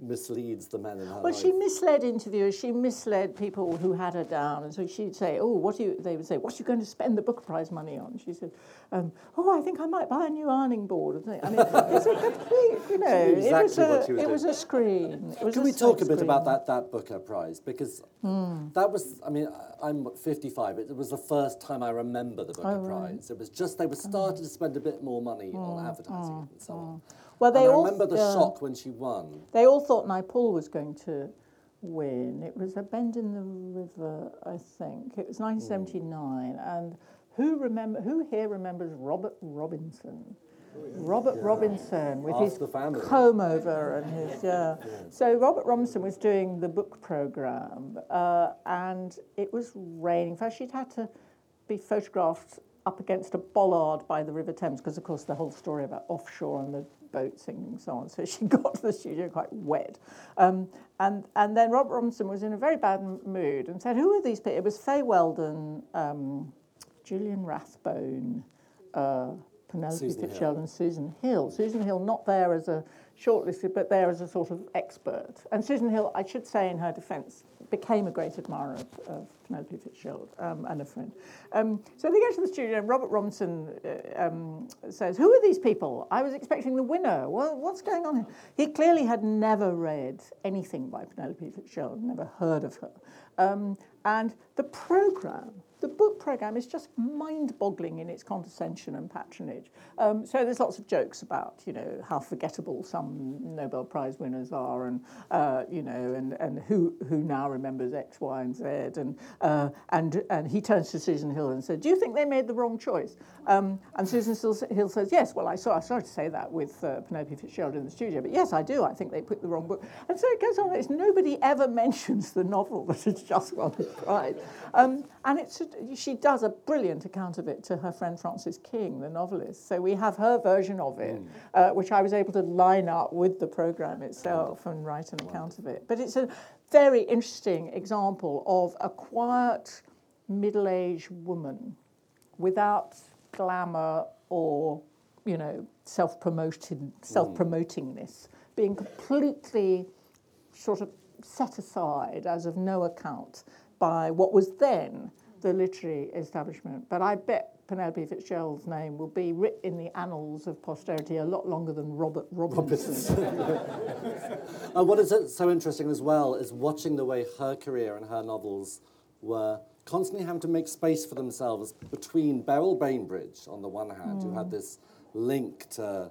Misleads the men in her Well, life. she misled interviewers. She misled people who had her down, and so she'd say, "Oh, what are you?" They would say, "What are you going to spend the Booker Prize money on?" She said, um, "Oh, I think I might buy a new ironing board." I mean, it's a complete, you know, knew it was a, was it was a screen. It was Can a we talk a bit about that, that Booker Prize? Because Hmm. that was, I mean, I'm 55. It was the first time I remember the Booker Oh, right. Prize. It was just they were starting to spend a bit more money on advertising it and so on. Hmm. Well, they and I all remember the yeah. shock when she won. They all thought Naipaul was going to win. It was a bend in the river, I think. It was 1979, and who remember? Who here remembers Robert Robinson? Robert Robinson with Ask his comb over and his yeah. So Robert Robinson was doing the book program, uh, and it was raining. In fact, she'd had to be photographed up against a bollard by the River Thames because, of course, the whole story about offshore and the boat sinking and so on. So she [laughs] got to the studio quite wet. Um, and, and then Robert Robinson was in a very bad mood and said, Who are these people? It was Fay Weldon, um, Julian Rathbone, uh, Penelope Susan Hill. Fitzgerald, and Susan Hill. Susan Hill, not there as a shortlisted, but there as a sort of expert. And Susan Hill, I should say in her defence, became a great admirer of, of Penelope Fitzgerald um, and a friend. Um, so they go to the studio, and Robert Robinson uh, um, says, Who are these people? I was expecting the winner. Well, what's going on here? He clearly had never read anything by Penelope Fitzgerald, never heard of her. Um, and the programme, the book programme is just mind-boggling in its condescension and patronage. Um, so there's lots of jokes about, you know, how forgettable some Nobel Prize winners are, and uh, you know, and, and who who now remembers X, Y, and Z, and uh, and and he turns to Susan Hill and said, "Do you think they made the wrong choice?" Um, and Susan Hill- says, "Yes." Well, I saw. I started to say that with uh, Penelope Fitzgerald in the studio, but yes, I do. I think they picked the wrong book. And so it goes on. It's nobody ever [laughs] mentions the novel that has just won the prize, um, and it's she does a brilliant account of it to her friend Francis King, the novelist. So we have her version of it, uh, which I was able to line up with the program itself and write an account of it. But it's a very interesting example of a quiet middle-aged woman without glamour or you know self-promoting self-promotingness being completely sort of set aside as of no account by what was then the literary establishment. But I bet Penelope Fitzgerald's name will be written in the annals of posterity a lot longer than Robert Robinson. Robinson. [laughs] and what is so interesting as well is watching the way her career and her novels were constantly having to make space for themselves between Beryl Bainbridge on the one hand, mm. who had mm. this link to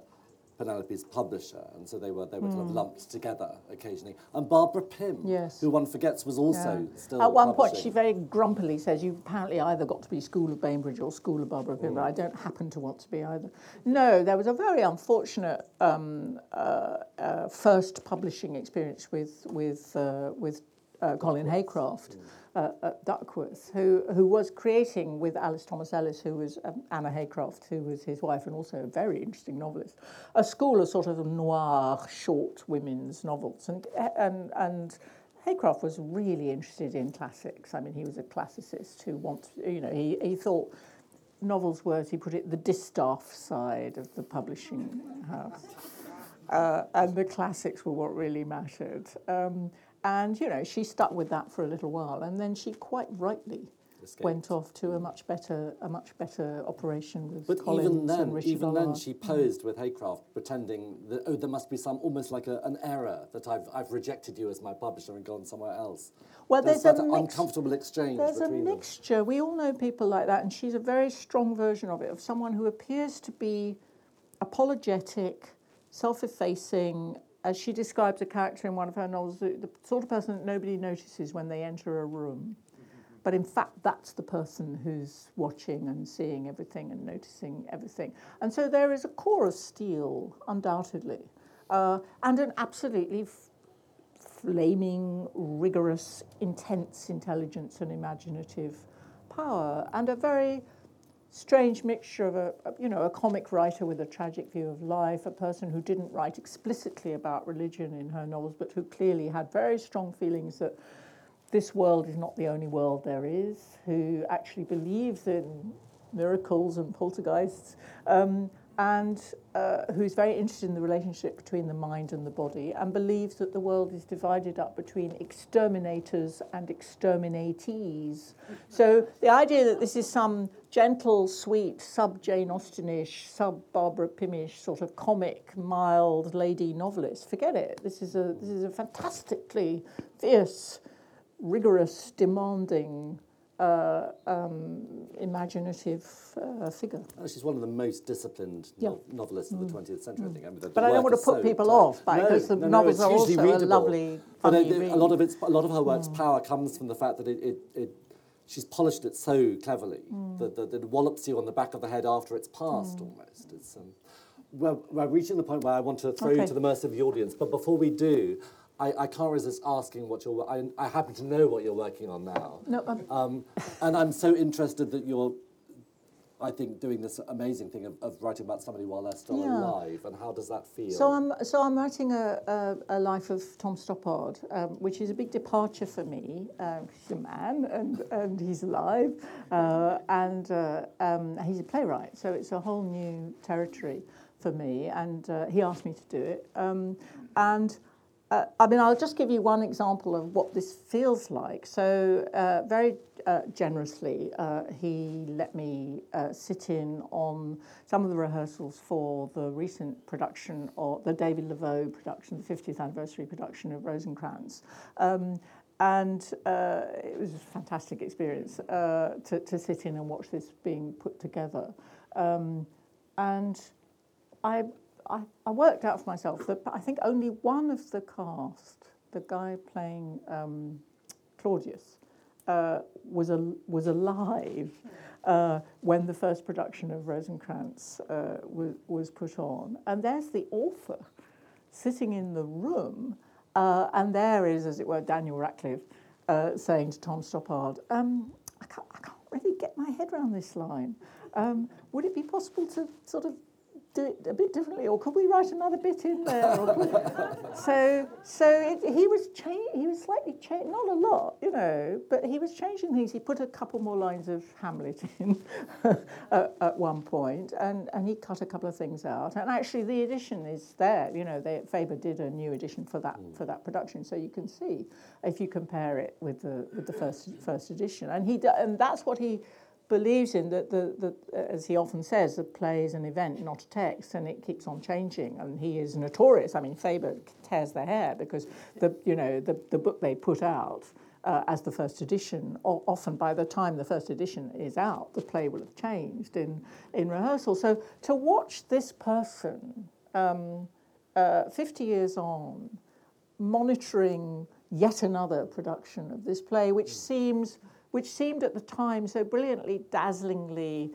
Penelope's publisher, and so they were they were kind of lumped together occasionally, and Barbara Pym, Hmm. Yes. who one forgets was also Yeah. still At one point, she very grumpily says, "You apparently either got to be School of Bainbridge or School of Barbara Pym, but I don't happen to want to be either." No, there was a very unfortunate um, uh, uh, first publishing experience with with uh, with uh, Colin Haycraft uh, at Duckworth, who who was creating with Alice Thomas Ellis, who was um, Anna Haycraft, who was his wife and also a very interesting novelist, a school of sort of noir short women's novels, and and and. Haycraft was really interested in classics. I mean, he was a classicist who wants, you know, he, he thought novels were, as he put it, the distaff side of the publishing house. Uh, and the classics were what really mattered. Um, and, you know, she stuck with that for a little while. And then she quite rightly Escaped. went off to a much better, a much better operation with But Collins even then, and Richard even then, she posed with Haycraft, pretending that oh, there must be some almost like a, an error that I've I've rejected you as my publisher and gone somewhere else. Well, There's there's a that mix- uncomfortable exchange There's a between them. mixture. We all know people like that, and she's a very strong version of it, of someone who appears to be apologetic, self effacing. As she describes a character in one of her novels, the, sort of person that nobody notices when they enter a room. But in fact, that's the person who's watching and seeing everything and noticing everything. And so there is a core of steel, undoubtedly, uh, and an absolutely f- flaming, rigorous, intense intelligence and imaginative power, and a very strange mixture of a, you know a comic writer with a tragic view of life, a person who didn't write explicitly about religion in her novels, but who clearly had very strong feelings that this world is not the only world there is, who actually believes in miracles and poltergeists, um, and uh, who's very interested in the relationship between the mind and the body and believes that the world is divided up between exterminators and exterminatees. So the idea that this is some gentle, sweet, sub Jane Austenish, sub Barbara Pymish sort of comic, mild lady novelist, forget it. This is a this is a fantastically fierce, rigorous, demanding uh, um, imaginative uh, figure. Oh, she's one of the most disciplined Yeah. novelists of the 20th century, I think. I mean, But I don't want to put so people tight. off by- because the novels it's are also a readable. lovely, But funny it- read. a lot of its, a lot of her work's power comes from the fact that it, it, it she's polished it so cleverly that, that, that it wallops you on the back of the head after it's passed almost. It's, um, we're, we're reaching the point where I want to throw you to the mercy of the audience, but before we do, I, I can't resist asking what you're. I, I happen to know what you're working on now. No, um, Um, and I'm so interested that you're, I think, doing this amazing thing of, of writing about somebody while they're still Yeah. alive. And how does that feel? So I'm so I'm writing a, a, a life of Tom Stoppard, um, which is a big departure for me. Um, he's a man and, and he's alive, uh, and uh, um, he's a playwright. So it's a whole new territory for me. And uh, he asked me to do it. Um, and uh, I mean, I'll just give you one example of what this feels like. So, uh, very uh, generously, uh, he let me uh, sit in on some of the rehearsals for the recent production, or the David Leveaux production, the 50th anniversary production of Rosencrantz. Um, and uh, it was a fantastic experience uh, to, to sit in and watch this being put together. Um, and I, I, I worked out for myself that I think only one of the cast, the guy playing um, Claudius, uh, was, was alive uh, when the first production of Rosencrantz uh, was, was put on. And there's the author sitting in the room, uh, and there is, as it were, Daniel Radcliffe uh, saying to Tom Stoppard, um, I, can't, I can't really get my head around this line. Um, would it be possible to sort of do it a bit differently, or could we write another bit in there? [laughs] So, so it, he was cha- He was slightly changing, not a lot, you know, but he was changing things. He put a couple more lines of Hamlet in [laughs] at, at one point, and, and he cut a couple of things out. And actually, the edition is there. You know, they, Faber did a new edition for that for that production, so you can see if you compare it with the with the first first edition. And he and that's what he believes in that the, the as he often says the play is an event not a text and it keeps on changing. And he is notorious. I mean faber tears their hair because the you know the, the book they put out uh, as the first edition o- often by the time the first edition is out the play will have changed in in rehearsal. So to watch this person um, uh, 50 years on monitoring yet another production of this play, which seems, which seemed at the time so brilliantly, dazzlingly,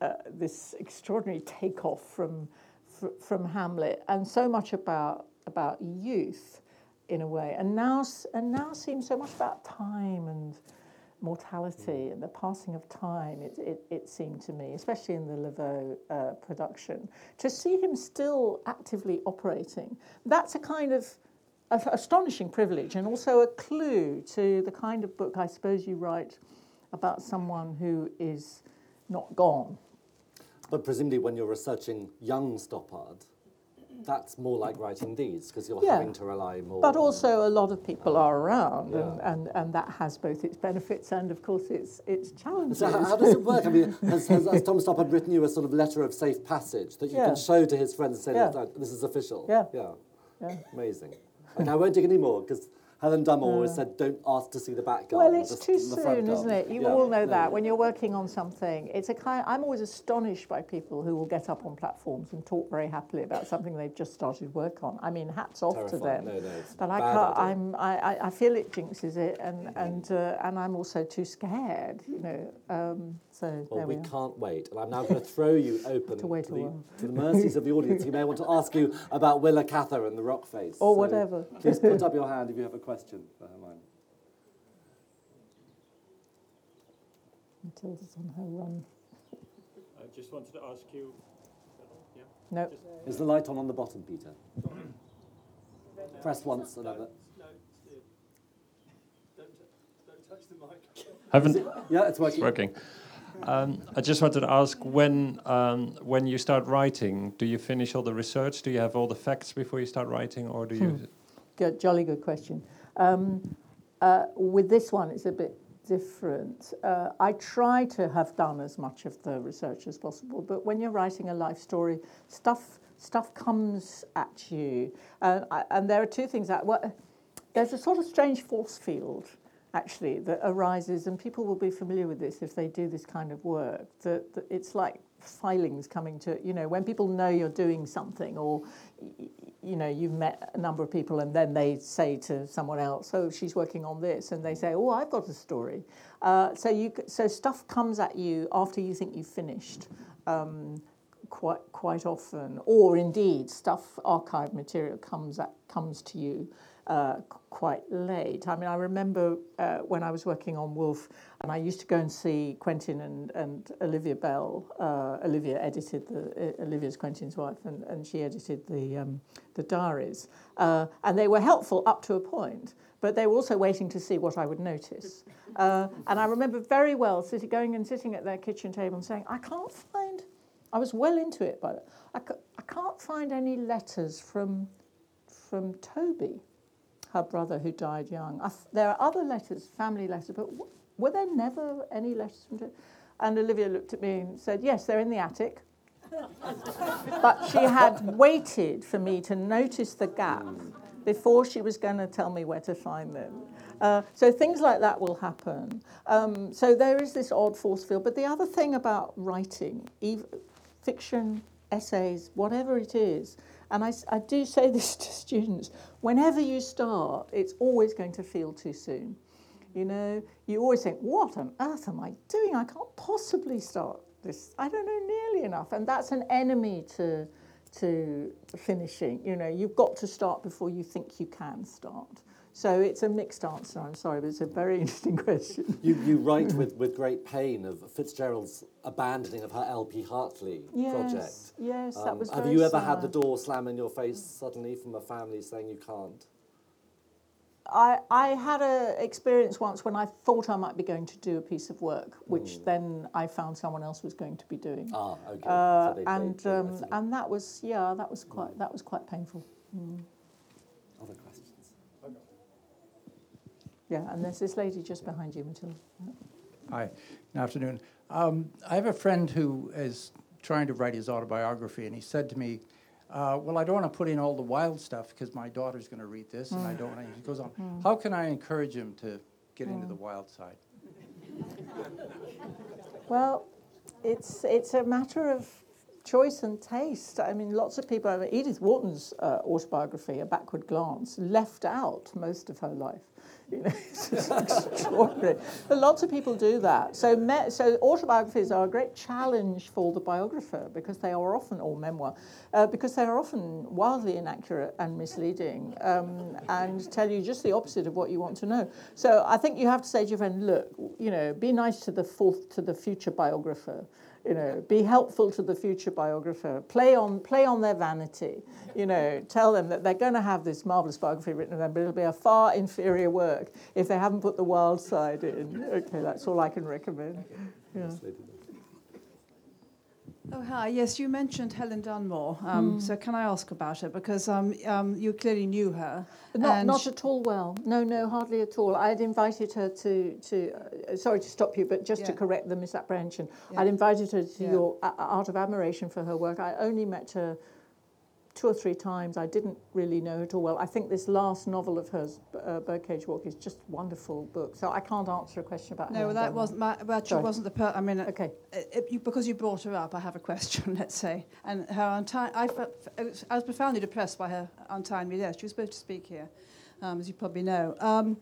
uh, this extraordinary takeoff from fr- from Hamlet, and so much about about youth, in a way, and now and now seems so much about time and mortality and the passing of time. It, it, it seemed to me, especially in the Leveaux uh, production, to see him still actively operating. That's a kind of astonishing privilege and also a clue to the kind of book I suppose you write about someone who is not gone. But presumably, when you're researching young Stoppard, that's more like writing these because you're Yeah. having to rely more. But also, a lot of people are around, and, Yeah. and, and that has both its benefits and, of course, its, its challenges. So how, does it work? I mean, [laughs] has, has, has Tom Stoppard written you a sort of letter of safe passage that you Yeah. can show to his friends and say, Yeah. "Look, this is official? Yeah. Yeah. Yeah. Amazing. Okay, I won't dig any more because Helen Dunmore always said, don't ask to see the back garden. Well, it's too soon, isn't it? You Yeah. all know No. that when you're working on something. It's a kind. I'm always astonished by people who will get up on platforms and talk very happily about something they've just started work on. I mean, hats off to them. No, no, but I can't. I'm. I, I, feel it jinxes it, and and uh, and I'm also too scared. You know. Um, so Well, there we we, are. can't wait. And I'm now going to throw you [laughs] open to wait to, a the, while. to the mercies of the audience. You may want to ask you about Willa Cather and the rock face. Or So whatever. Please put up [laughs] your hand if you have a question for Hermione. Matilda's on her run. I just wanted to ask you. Yeah. No. Is the light on on the bottom, Peter? Press once, another. Don't, don't touch the mic. Haven't Yeah, it's working. working. Um, I just wanted to ask when um, when you start writing, do you finish all the research? Do you have all the facts before you start writing, or do you? Hmm. Good, jolly good question. Um, uh, with this one, it's a bit different. Uh, I try to have done as much of the research as possible, but when you're writing a life story, stuff stuff comes at you, uh, I, and there are two things that well, there's a sort of strange force field actually that arises, and people will be familiar with this if they do this kind of work. That, that it's like filings coming to you know when people know you're doing something or you know you've met a number of people and then they say to someone else oh she's working on this and they say oh i've got a story uh, so you so stuff comes at you after you think you've finished um, quite quite often or indeed stuff archive material comes at comes to you uh, quite late. I mean, I remember uh, when I was working on Woolf, and I used to go and see Quentin and, and Olivia Bell. Uh, Olivia edited the uh, Olivia's Quentin's wife, and, and she edited the um, the diaries, uh, and they were helpful up to a point. But they were also waiting to see what I would notice. [laughs] Uh, and I remember very well sitting, going and sitting at their kitchen table and saying, I can't find, I was well into it, but I, I can't find any letters from, from Thoby her brother who died young. there are other letters, family letters, but w- were there never any letters from Joe? And Olivia looked at me and said, Yes, they're in the attic. [laughs] but she had waited for me to notice the gap before she was going to tell me where to find them. Uh, so things like that will happen. Um, so there is this odd force field. But the other thing about writing, ev- fiction, essays, whatever it is, and I, I do say [laughs] this to students whenever you start, it's always going to feel too soon. You know, you always think, what on earth am I doing? I can't possibly start this. I don't know nearly enough. And that's an enemy to, to finishing. You know, you've got to start before you think you can start. So it's a mixed answer, I'm sorry, but it's a very [laughs] interesting question. You, you write with, with great pain of Fitzgerald's abandoning of her LP Hartley yes, project. Yes, um, that was Have you ever sad. had the door slam in your face suddenly from a family saying you can't? I, I had an experience once when I thought I might be going to do a piece of work, which mm. then I found someone else was going to be doing. Ah, okay. Uh, so they, and they, um, and that was yeah, that was quite mm. that was quite painful. Mm. Yeah, and there's this lady just behind you, Matilda. Hi, good afternoon. Um, I have a friend who is trying to write his autobiography, and he said to me, uh, well, I don't want to put in all the wild stuff because my daughter's going to read this, mm. and I mm. don't want to. He goes on, mm. how can I encourage him to get mm. into the wild side? [laughs] Well, it's, it's a matter of choice and taste. I mean, lots of people, Edith Wharton's uh, autobiography, A Backward Glance, left out most of her life. You know, [laughs] it's extraordinary. But lots of people do that. So, me- so autobiographies are a great challenge for the biographer because they are often, or memoir, uh, because they are often wildly inaccurate and misleading um, and tell you just the opposite of what you want to know. So I think you have to say to your friend, look, you know, be nice to the fourth, to the future biographer you know, be helpful to the future biographer, play on, play on their vanity, you know, tell them that they're going to have this marvelous biography written of them, but it'll be a far inferior work if they haven't put the wild side in. Okay, that's all I can recommend. Yeah. Oh, hi. Yes, you mentioned Helen Dunmore. Um, mm. So, can I ask about her? Because um, um, you clearly knew her. Not, not at all well. No, no, hardly at all. I had invited her to. to uh, sorry to stop you, but just yeah. to correct the misapprehension, yeah. I'd invited her to yeah. your uh, Art of Admiration for her work. I only met her two or three times. I didn't really know it all well. I think this last novel of hers, uh, Birdcage Walk, is just a wonderful book. So I can't answer a question about. Her. No, that wasn't my. Well, she wasn't the. Per- I mean, okay. It, it, you, because you brought her up, I have a question. [laughs] Let's say, and her untimely. I, I was profoundly depressed by her untimely death. She was supposed to speak here, um, as you probably know. Um,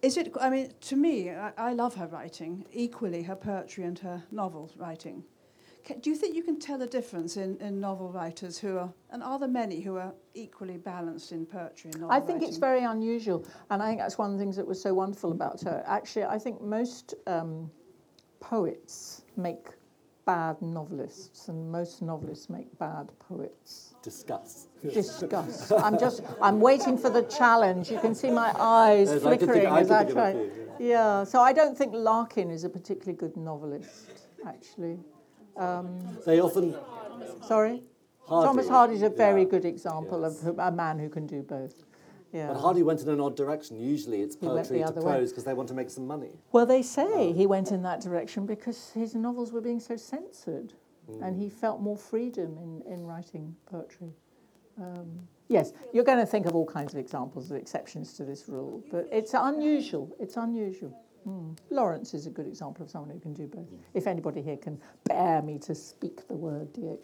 is it? I mean, to me, I, I love her writing equally, her poetry and her novel writing. Do you think you can tell a difference in, in novel writers who are, and are there many who are equally balanced in poetry and novel I think writing? it's very unusual, and I think that's one of the things that was so wonderful about her. Actually, I think most um, poets make bad novelists, and most novelists make bad poets. Disgust. Disgust. I'm just, I'm waiting for the challenge. You can see my eyes Yes, I could think- flickering I as I think of a try. few, Yeah, so I don't think Larkin is a particularly good novelist, actually. Um, they often. Sorry? Thomas Hardy, Thomas Hardy's a very yeah. good example Yes. of a man who can do both. Yeah. But Hardy went in an odd direction. Usually it's poetry to prose because they want to make some money. Well, they say um, he went in that direction because his novels were being so censored hmm. and he felt more freedom in, in writing poetry. Um, yes, you're going to think of all kinds of examples of exceptions to this rule, but it's unusual. It's unusual. Mm. Lawrence is a good example of someone who can do both. If anybody here can bear me to speak the word DH.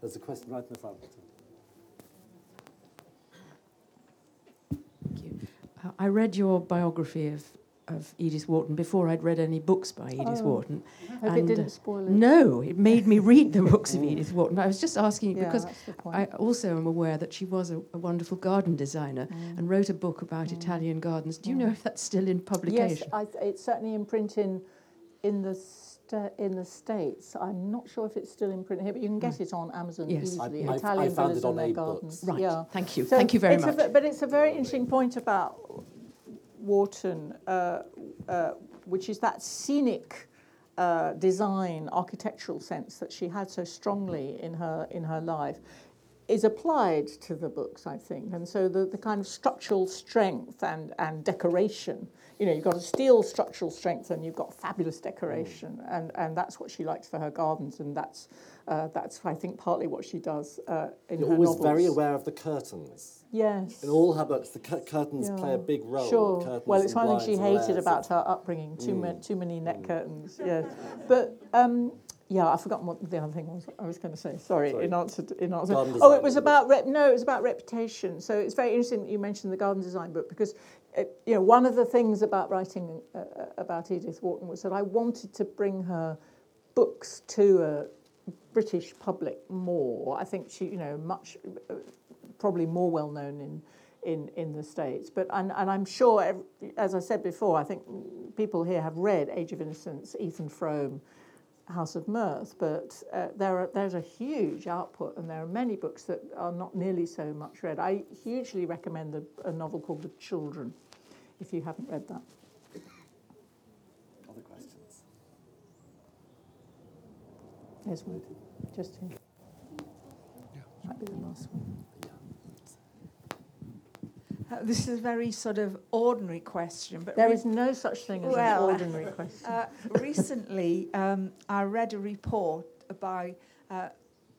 There's a question right in the front. Thank you. Uh, I read your biography of, of Edith Wharton before I'd read any books by Edith Oh. Wharton. Hope it didn't uh, spoil it. No, it made me read the [laughs] books of Edith Wharton. I was just asking you Yeah, because that's the point. I also am aware that she was a, a wonderful garden designer Mm. and wrote a book about Italian gardens. Do you know if that's still in Yes, publication? I th- it's certainly in print in, in the sta- in the states. I'm not sure if it's still in print here, but you can get it on Amazon Yes. easily. I- I- I Italian found villas it and on their gardens. Right. Yeah. Thank you. So Thank you very it's a much. ve- but it's a very interesting point about Wharton, uh, uh, which is that scenic uh, design, architectural sense that she had so strongly in her in her life, is applied to the books, I think. And so the, the kind of structural strength and, and decoration, you know, you've got a steel structural strength and you've got fabulous decoration, and, and that's what she likes for her gardens, and that's uh, that's I think partly what she does uh, in You're her always novels. very aware of the curtains. Yes. In all her books, the cur- curtains Yeah. play a big role. Sure. Well, it's one thing she hated about her upbringing. Too, Mm. many, too many net curtains. [laughs] Yes. But um, yeah, I've forgotten what the other thing was. I was going to say. Sorry. Sorry. In answer. To, in answer. Garden Oh, it was about rep- no. It was about reputation. So it's very interesting that you mentioned the garden design book because. It, you know, one of the things about writing uh, uh, about Edith Wharton was that I wanted to bring her books to a British public more. I think she, you know, much uh, probably more well known in in in the states. But and, and I'm sure, as I said before, I think people here have read Age of Innocence, Ethan Frome, House of Mirth. But uh, there are there's a huge output, and there are many books that are not nearly so much read. I hugely recommend a, a novel called The Children, if you haven't read that. Other questions? There's one, just here. Might be the last one. Uh, this is a very sort of ordinary question, but There re- is no such thing as Well, an [laughs] ordinary question. uh, recently um, I read a report by uh,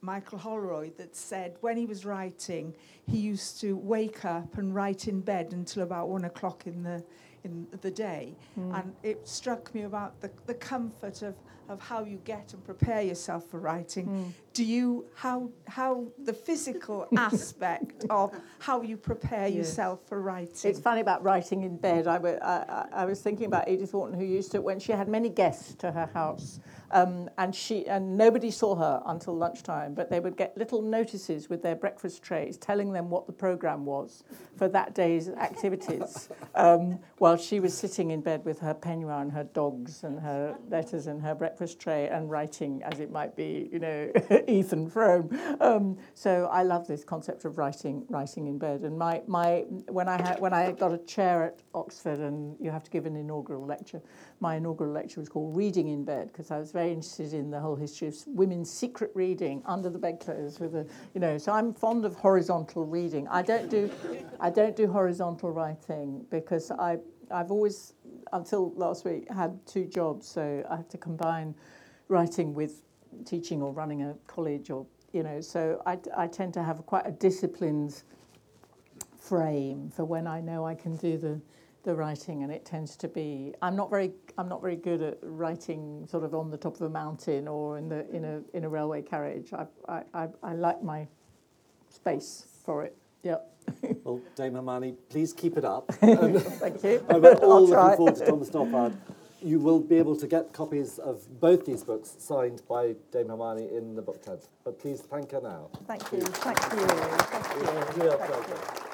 Michael Holroyd that said when he was writing, he used to wake up and write in bed until about one o'clock in the in the day, Mm. and it struck me about the, the comfort of, of how you get and prepare yourself for writing. Mm. Do you how how the physical [laughs] aspect of how you prepare Yes. yourself for writing? It's funny about writing in bed. I, I, I- I was thinking about Edith Wharton, who used to, when she had many guests to her house, um, and she and nobody saw her until lunchtime, but they would get little notices with their breakfast trays telling them what the program was for that day's activities, [laughs] um, while she was sitting in bed with her peignoir and her dogs and her letters and her breakfast tray and writing, as it might be, you know, [laughs] Ethan Frome. Um, so I love this concept of writing, writing in bed. And my, my when I had when I got a chair at Oxford and you have to give an inaugural lecture, my inaugural lecture was called Reading in Bed because I was very interested in the whole history of women's secret reading under the bedclothes with a you know. So I'm fond of horizontal reading. I don't do I don't do horizontal writing because I I've always until last week had two jobs, so I have to combine writing with teaching or running a college or you know so I, I tend to have quite a disciplined frame for when I know I can do the the writing and it tends to be I'm not very I'm not very good at writing sort of on the top of a mountain or in the in a in a railway carriage. I I, I, I like my space for it. Yeah Well, Dame Hermione, please keep it up. [laughs] thank you And we're all [laughs] try. looking forward to Thomas Stoppard. You will be able to get copies of both these books signed by Dame Hermione in the book tent. But please thank her now. thank you thank you thank you Thank you.